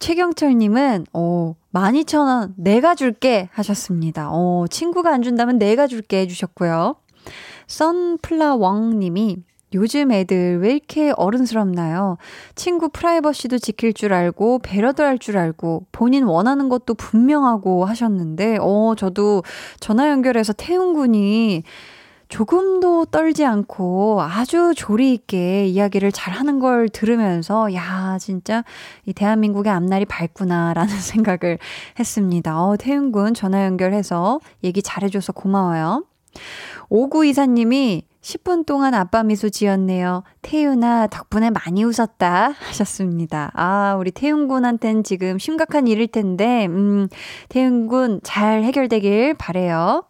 최경철님은 오 12,000원 내가 줄게 하셨습니다 어 친구가 안 준다면 내가 줄게 해주셨고요 선플라웡님이 요즘 애들 왜 이렇게 어른스럽나요? 친구 프라이버시도 지킬 줄 알고 배려도 할 줄 알고 본인 원하는 것도 분명하고 하셨는데 어 저도 전화 연결해서 태훈 군이 조금도 떨지 않고 아주 조리 있게 이야기를 잘 하는 걸 들으면서, 야, 진짜 이 대한민국의 앞날이 밝구나라는 생각을 했습니다. 어, 태윤군 전화 연결해서 얘기 잘해줘서 고마워요. 5924님이 10분 동안 아빠 미소 지었네요. 태윤아, 덕분에 많이 웃었다. 하셨습니다. 아, 우리 태윤군한텐 지금 심각한 일일 텐데, 음, 태윤군 잘 해결되길 바래요.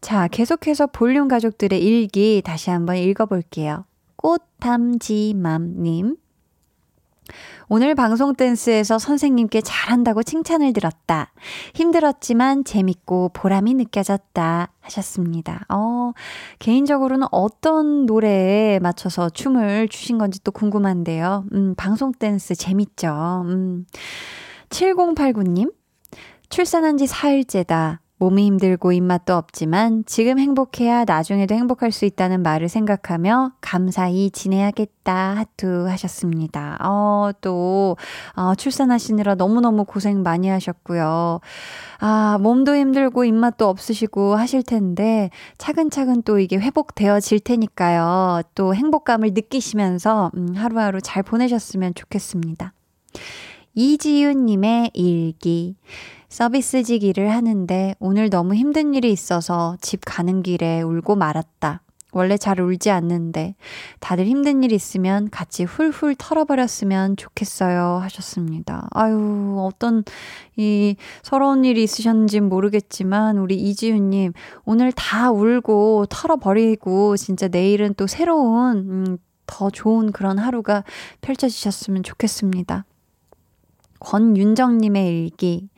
자, 계속해서 볼륨 가족들의 일기 다시 한번 읽어볼게요. 꽃담지맘님. 오늘 방송 댄스에서 선생님께 잘한다고 칭찬을 들었다. 힘들었지만 재밌고 보람이 느껴졌다. 하셨습니다. 어, 개인적으로는 어떤 노래에 맞춰서 춤을 추신 건지 또 궁금한데요. 음, 방송 댄스 재밌죠. 음. 7089님. 출산한 지 사흘째다. 몸이 힘들고 입맛도 없지만 지금 행복해야 나중에도 행복할 수 있다는 말을 생각하며 감사히 지내야겠다 하투 하셨습니다. 어, 또, 어, 출산하시느라 너무너무 고생 많이 하셨고요. 아, 몸도 힘들고 입맛도 없으시고 하실 텐데 차근차근 또 이게 회복되어질 테니까요. 또 행복감을 느끼시면서 음, 하루하루 잘 보내셨으면 좋겠습니다. 이지윤님의 일기. 서비스직 일을 하는데 오늘 너무 힘든 일이 있어서 집 가는 길에 울고 말았다. 원래 잘 울지 않는데 다들 힘든 일 있으면 같이 훌훌 털어버렸으면 좋겠어요 하셨습니다. 아유 어떤 이 서러운 일이 있으셨는지 모르겠지만 우리 이지윤님 오늘 다 울고 털어버리고 진짜 내일은 또 새로운 음, 더 좋은 그런 하루가 펼쳐지셨으면 좋겠습니다. 권윤정님의 일기.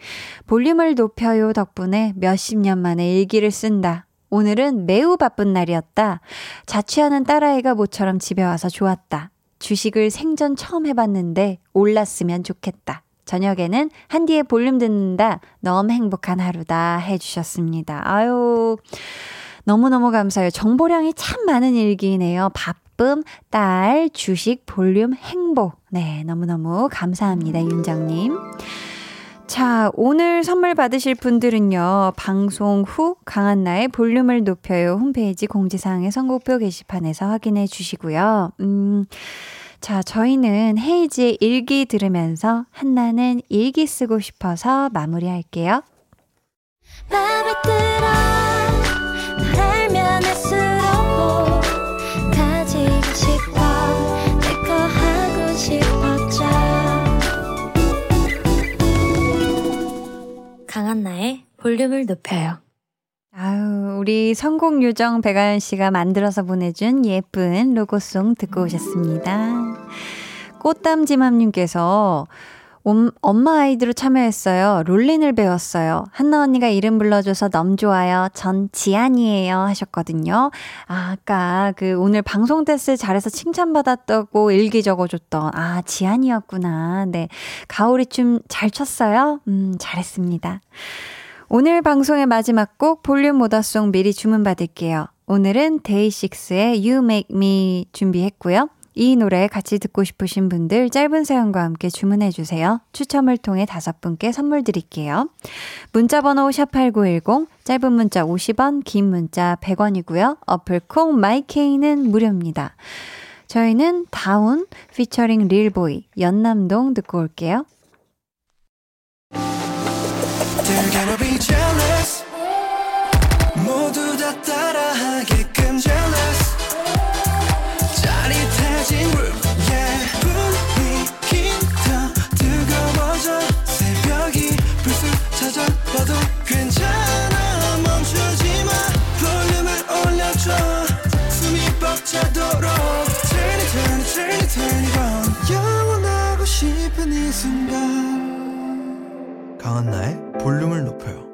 볼륨을 높여요 덕분에 몇십 년 만에 일기를 쓴다. 오늘은 매우 바쁜 날이었다. 자취하는 딸아이가 모처럼 집에 와서 좋았다. 주식을 생전 처음 해봤는데 올랐으면 좋겠다. 저녁에는 한디의 볼륨 듣는다. 너무 행복한 하루다. 해주셨습니다. 아유. 너무너무 감사해요. 정보량이 참 많은 일기네요. 바쁨, 딸, 주식, 볼륨, 행복. 네, 너무너무 감사합니다, 윤정님. 자, 오늘 선물 받으실 분들은요, 방송 후 강한나의 볼륨을 높여요 홈페이지 공지사항의 선곡표 게시판에서 확인해 주시고요. 음, 자, 저희는 헤이지의 일기 들으면서 한나는 일기 쓰고 싶어서 마무리할게요. 강한나의 볼륨을 높여요 아유, 우리 성공 요정 백아연 씨가 만들어서 보내준 예쁜 로고송 듣고 오셨습니다. 꽃담지맘님께서 엄마 아이디로 참여했어요. 롤린을 배웠어요. 한나 언니가 이름 불러줘서 너무 좋아요. 전 지안이에요. 하셨거든요. 아, 아까 그 오늘 방송 테스트 잘해서 칭찬받았다고 일기 적어줬던, 아, 지안이었구나. 네. 가오리 춤 잘 췄어요? 음, 잘했습니다. 오늘 방송의 마지막 곡 볼륨 모다송 미리 주문받을게요. 오늘은 데이식스의 You Make Me 준비했고요. 이 노래 같이 듣고 싶으신 분들 짧은 사연과 함께 주문해 주세요. 추첨을 통해 다섯 분께 선물 드릴게요. 문자 번호 샵8910 짧은 문자 50원, 긴 문자 100원이고요. 어플 콩 마이케이는 무료입니다. 저희는 다운 피처링 릴보이 연남동 듣고 올게요. 강한나의 볼륨을 높여요.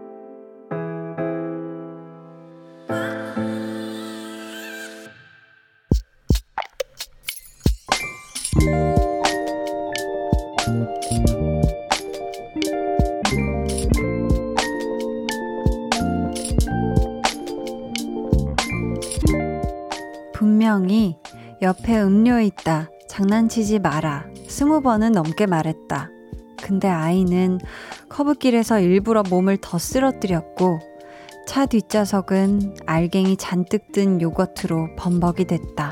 분명히 옆에 음료 있다. 장난치지 마라. 스무 번은 넘게 말했다. 근데 아이는 커브길에서 일부러 몸을 더 쓰러뜨렸고 차 뒷좌석은 알갱이 잔뜩 든 요거트로 범벅이 됐다.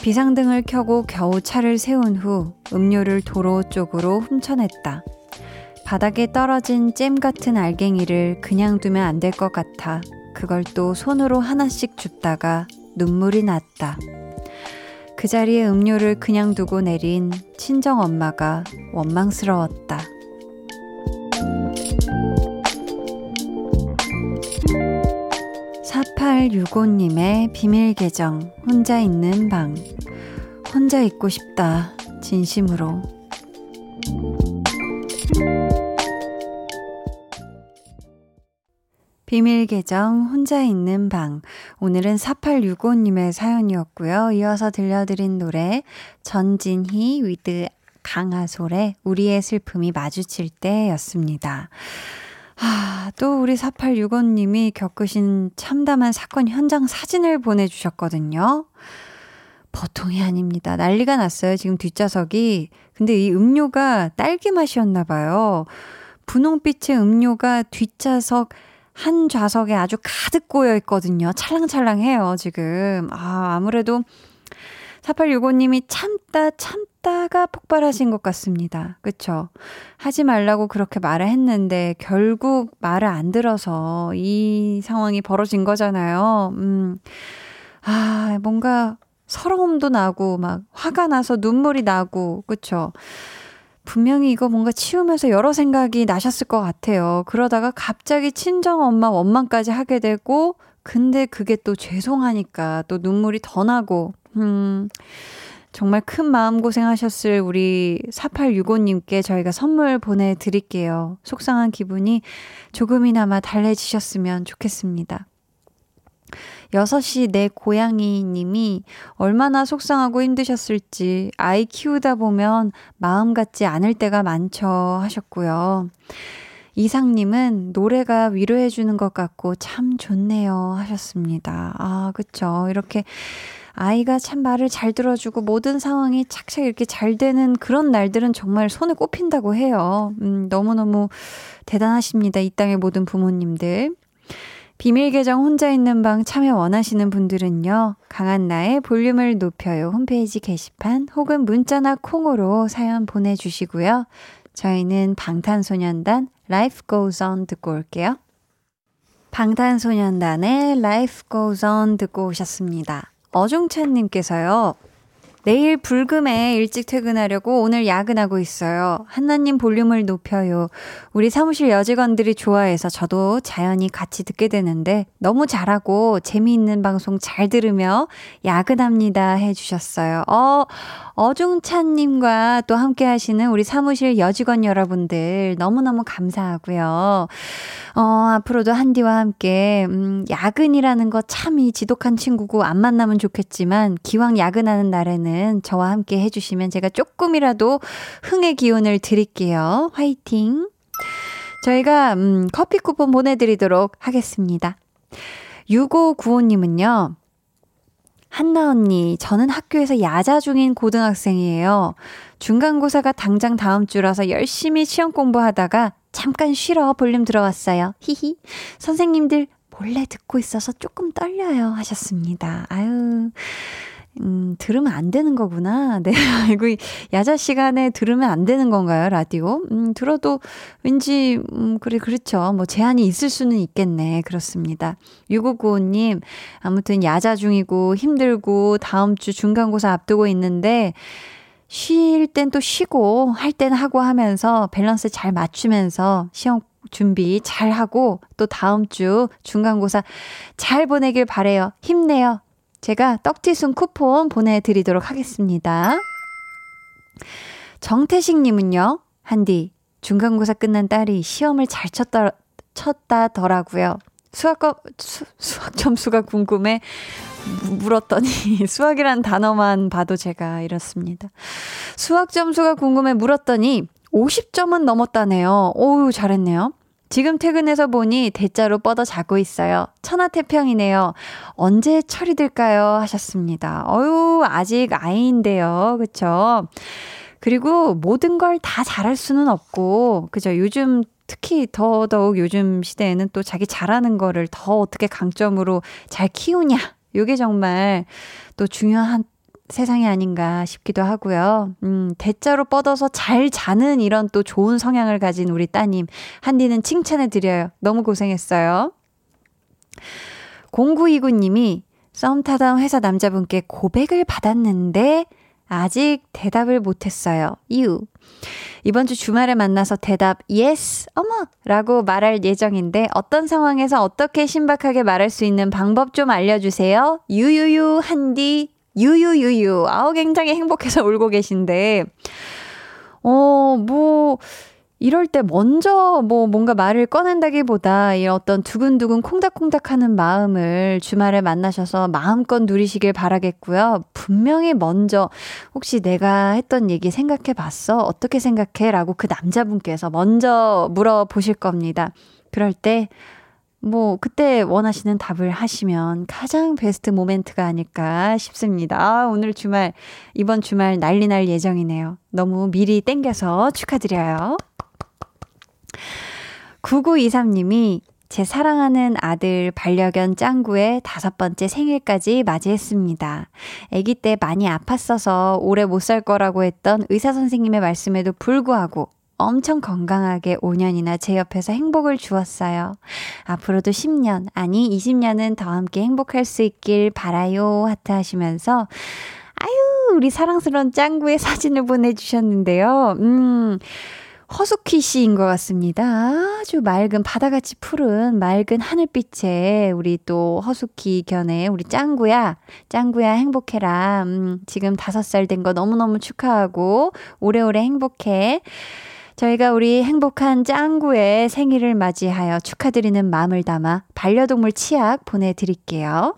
비상등을 켜고 겨우 차를 세운 후 음료를 도로 쪽으로 훔쳐냈다. 바닥에 떨어진 잼 같은 알갱이를 그냥 두면 안 될 것 같아 그걸 또 손으로 하나씩 줍다가 눈물이 났다. 그 자리에 음료를 그냥 두고 내린 친정 엄마가 원망스러웠다. 사팔육오님의 비밀 계정 혼자 있는 방 혼자 있고 싶다 진심으로 비밀 계정 혼자 있는 방. 오늘은 4865님의 사연이었고요. 이어서 들려드린 노래 전진희 with 강하솔의 우리의 슬픔이 마주칠 때 였습니다. 아, 또 우리 4865님이 겪으신 참담한 사건 현장 사진을 보내주셨거든요. 보통이 아닙니다. 난리가 났어요. 지금 뒷좌석이. 근데 이 음료가 딸기 맛이었나 봐요. 분홍빛의 음료가 뒷좌석 한 좌석에 아주 가득 꼬여 있거든요. 찰랑찰랑해요, 지금. 아, 아무래도 4865님이 참다 참다가 폭발하신 것 같습니다. 그쵸? 하지 말라고 그렇게 말을 했는데 결국 말을 안 들어서 이 상황이 벌어진 거잖아요. 음. 아, 뭔가 서러움도 나고 막 화가 나서 눈물이 나고 그쵸? 분명히 이거 뭔가 치우면서 여러 생각이 나셨을 것 같아요. 그러다가 갑자기 친정 엄마 원망까지 하게 되고, 근데 그게 또 죄송하니까 또 눈물이 더 나고, 음, 정말 큰 마음고생 하셨을 우리 4865님께 저희가 선물 보내드릴게요. 속상한 기분이 조금이나마 달래지셨으면 좋겠습니다. 6시 내 고양이 님이 얼마나 속상하고 힘드셨을지 아이 키우다 보면 마음 같지 않을 때가 많죠 하셨고요. 이상님은 노래가 위로해주는 것 같고 참 좋네요 하셨습니다. 아, 그쵸. 이렇게 아이가 참 말을 잘 들어주고 모든 상황이 착착 이렇게 잘 되는 그런 날들은 정말 손에 꼽힌다고 해요. 음, 너무너무 대단하십니다. 이 땅의 모든 부모님들. 비밀 계정 혼자 있는 방 참여 원하시는 분들은요. 강한 나의 볼륨을 높여요 홈페이지 게시판 혹은 문자나 콩으로 사연 보내주시고요. 저희는 방탄소년단 Life Goes On 듣고 올게요. 방탄소년단의 Life Goes On 듣고 오셨습니다. 어중찬님께서요. 내일 불금에 일찍 퇴근하려고 오늘 야근하고 있어요. 한나님 볼륨을 높여요. 우리 사무실 여직원들이 좋아해서 저도 자연히 같이 듣게 되는데 너무 잘하고 재미있는 방송 잘 들으며 야근합니다 해주셨어요. 어, 어중찬님과 또 함께 하시는 우리 사무실 여직원 여러분들 너무너무 감사하고요. 어, 앞으로도 한디와 함께, 음, 야근이라는 거 참 이 지독한 친구고 안 만나면 좋겠지만 기왕 야근하는 날에는 저와 함께 해주시면 제가 조금이라도 흥의 기운을 드릴게요. 화이팅! 저희가, 음, 커피 쿠폰 보내드리도록 하겠습니다. 6595님은요, 한나 언니, 저는 학교에서 야자 중인 고등학생이에요. 중간고사가 당장 다음 주라서 열심히 시험 공부하다가 잠깐 쉬러 볼륨 들어왔어요. 히히. 선생님들 몰래 듣고 있어서 조금 떨려요. 하셨습니다. 아유. 음, 들으면 안 되는 거구나. 네. 이거 야자 시간에 들으면 안 되는 건가요, 라디오? 음, 들어도 왠지, 음, 그래, 그렇죠. 뭐 제한이 있을 수는 있겠네. 그렇습니다. 6595님, 아무튼 야자 중이고 힘들고 다음 주 중간고사 앞두고 있는데, 쉴 땐 또 쉬고, 할 땐 하고 하면서 밸런스 잘 맞추면서 시험 준비 잘 하고, 또 다음 주 중간고사 잘 보내길 바래요. 힘내요. 제가 떡튀순 쿠폰 보내드리도록 하겠습니다. 정태식님은요, 한디, 중간고사 끝난 딸이 시험을 잘 쳤다, 쳤다더라고요. 수학, 수, 수학 점수가 궁금해 물었더니, 수학이란 단어만 봐도 제가 이렇습니다. 수학 점수가 궁금해 물었더니, 50점은 넘었다네요. 오우, 잘했네요. 지금 퇴근해서 보니 대자로 뻗어 자고 있어요. 천하태평이네요. 언제 처리될까요? 하셨습니다. 어유 아직 아이인데요. 그쵸? 그리고 모든 걸 다 잘할 수는 없고, 그죠? 요즘 특히 더더욱 요즘 시대에는 또 자기 잘하는 거를 더 어떻게 강점으로 잘 키우냐. 요게 정말 또 중요한 세상이 아닌가 싶기도 하고요. 음, 대자로 뻗어서 잘 자는 이런 또 좋은 성향을 가진 우리 따님. 한디는 칭찬해 드려요. 너무 고생했어요. 0929님이 썸 타던 회사 남자분께 고백을 받았는데 아직 대답을 못했어요. 이유. 이번 주 주말에 만나서 대답 yes 어머 라고 말할 예정인데 어떤 상황에서 어떻게 신박하게 말할 수 있는 방법 좀 알려주세요. 유유유 한디 유유유유. 아우, 굉장히 행복해서 울고 계신데, 어, 뭐, 이럴 때 먼저 뭐 뭔가 말을 꺼낸다기보다 이 어떤 두근두근 콩닥콩닥 하는 마음을 주말에 만나셔서 마음껏 누리시길 바라겠고요. 분명히 먼저 혹시 내가 했던 얘기 생각해 봤어? 어떻게 생각해? 라고 그 남자분께서 먼저 물어보실 겁니다. 그럴 때 뭐, 그때 원하시는 답을 하시면 가장 베스트 모멘트가 아닐까 싶습니다. 아, 오늘 주말, 이번 주말 난리 날 예정이네요. 너무 미리 땡겨서 축하드려요. 9923님이 제 사랑하는 아들 반려견 짱구의 다섯 번째 생일까지 맞이했습니다. 아기 때 많이 아팠어서 오래 못 살 거라고 했던 의사 선생님의 말씀에도 불구하고 엄청 건강하게 5년이나 제 옆에서 행복을 주었어요. 앞으로도 10년, 아니 20년은 더 함께 행복할 수 있길 바라요. 하트 하시면서 아유, 우리 사랑스러운 짱구의 사진을 보내주셨는데요. 음, 허수키 씨인 것 같습니다. 아주 맑은 바다같이 푸른 맑은 하늘빛에 우리 또 허수키 견해 우리 짱구야 짱구야 행복해라. 음, 지금 다섯 살 된 거 너무너무 축하하고 오래오래 행복해. 저희가 우리 행복한 짱구의 생일을 맞이하여 축하드리는 마음을 담아 반려동물 치약 보내드릴게요.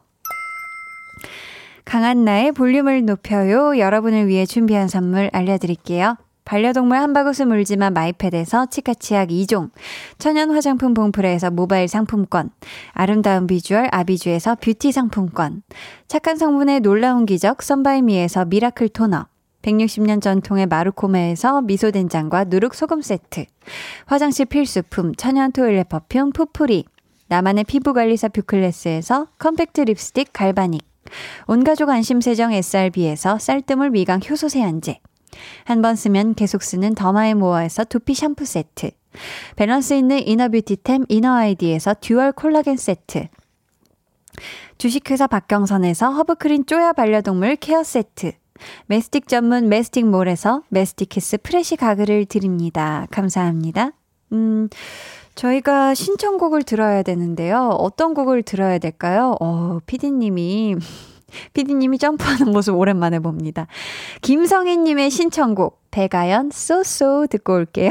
강한나의 볼륨을 높여요. 여러분을 위해 준비한 선물 알려드릴게요. 반려동물 한바구스 물지만 마이패드에서 치카치약 2종, 천연 화장품 봉프레에서 모바일 상품권, 아름다운 비주얼 아비주에서 뷰티 상품권, 착한 성분의 놀라운 기적 선바이미에서 miracle 토너, 160년 전통의 마루코메에서 미소된장과 누룩소금 세트, 화장실 필수품 천연 toilet perfume 푸풀이, 나만의 피부관리사 뷰클래스에서 컴팩트 립스틱 galvanic, 온가족 안심세정 SRB에서 쌀뜨물 미강 효소 세안제, 한 번 쓰면 계속 쓰는 더마에모어에서 두피 샴푸 세트, 밸런스 있는 inner beauty템 이너아이디에서 dual 콜라겐 세트, 주식회사 박경선에서 허브크린 쪼야 반려동물 care 세트, 메스틱 전문 메스틱몰에서 메스틱키스 fresh 가글을 드립니다. 감사합니다. 음, 저희가 신청곡을 들어야 되는데요. 어떤 곡을 들어야 될까요? 어, 피디님이, 피디님이 점프하는 모습 오랜만에 봅니다. 김성희님의 신청곡, 배가연, 쏘쏘 듣고 올게요.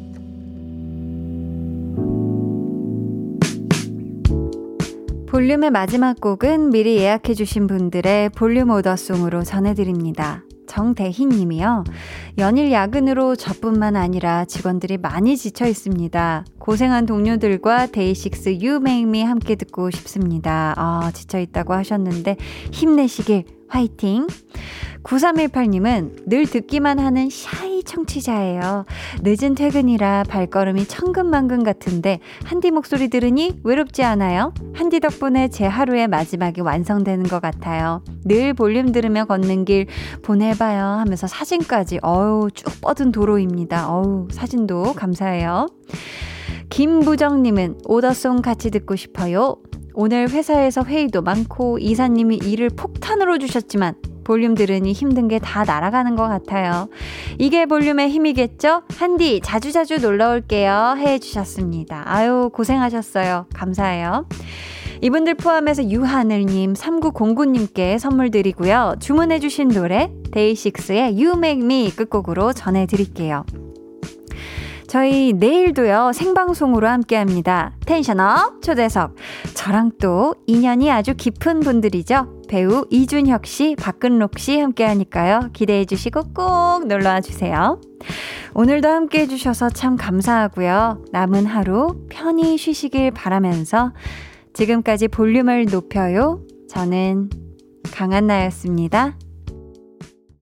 볼륨의 마지막 곡은 미리 예약해주신 분들의 볼륨 order song으로 전해드립니다. 정대희 님이요. 연일 야근으로 저뿐만 아니라 직원들이 많이 지쳐 있습니다. 고생한 동료들과 데이식스 Me 함께 듣고 싶습니다. 아, 지쳐 있다고 하셨는데 힘내시길 화이팅! 9318님은 늘 듣기만 하는 shy 청취자예요. 늦은 퇴근이라 발걸음이 천근만근 같은데 한디 목소리 들으니 외롭지 않아요? 한디 덕분에 제 하루의 마지막이 완성되는 것 같아요. 늘 볼륨 들으며 걷는 길 보내봐요 하면서 사진까지 어우 쭉 뻗은 도로입니다. 어우 사진도 감사해요. 김부정님은 오더송 같이 듣고 싶어요. 오늘 회사에서 회의도 많고 이사님이 일을 폭탄으로 주셨지만 볼륨 들으니 힘든 게 다 날아가는 것 같아요. 이게 볼륨의 힘이겠죠? 한디 자주자주 놀러 올게요. 해 주셨습니다. 아유, 고생하셨어요. 감사해요. 이분들 포함해서 유하늘님, 3909님께 선물 드리고요. 주문해주신 노래, 데이식스의 You Make Me 끝곡으로 전해드릴게요. 저희 내일도요, 생방송으로 함께 합니다. 텐션업 초대석. 저랑 또 인연이 아주 깊은 분들이죠. 배우 이준혁 씨, 박근록 씨 함께 하니까요. 기대해 주시고 꼭 놀러 와 주세요. 오늘도 함께 해주셔서 참 감사하고요. 남은 하루 편히 쉬시길 바라면서 지금까지 볼륨을 높여요. 저는 강한나였습니다.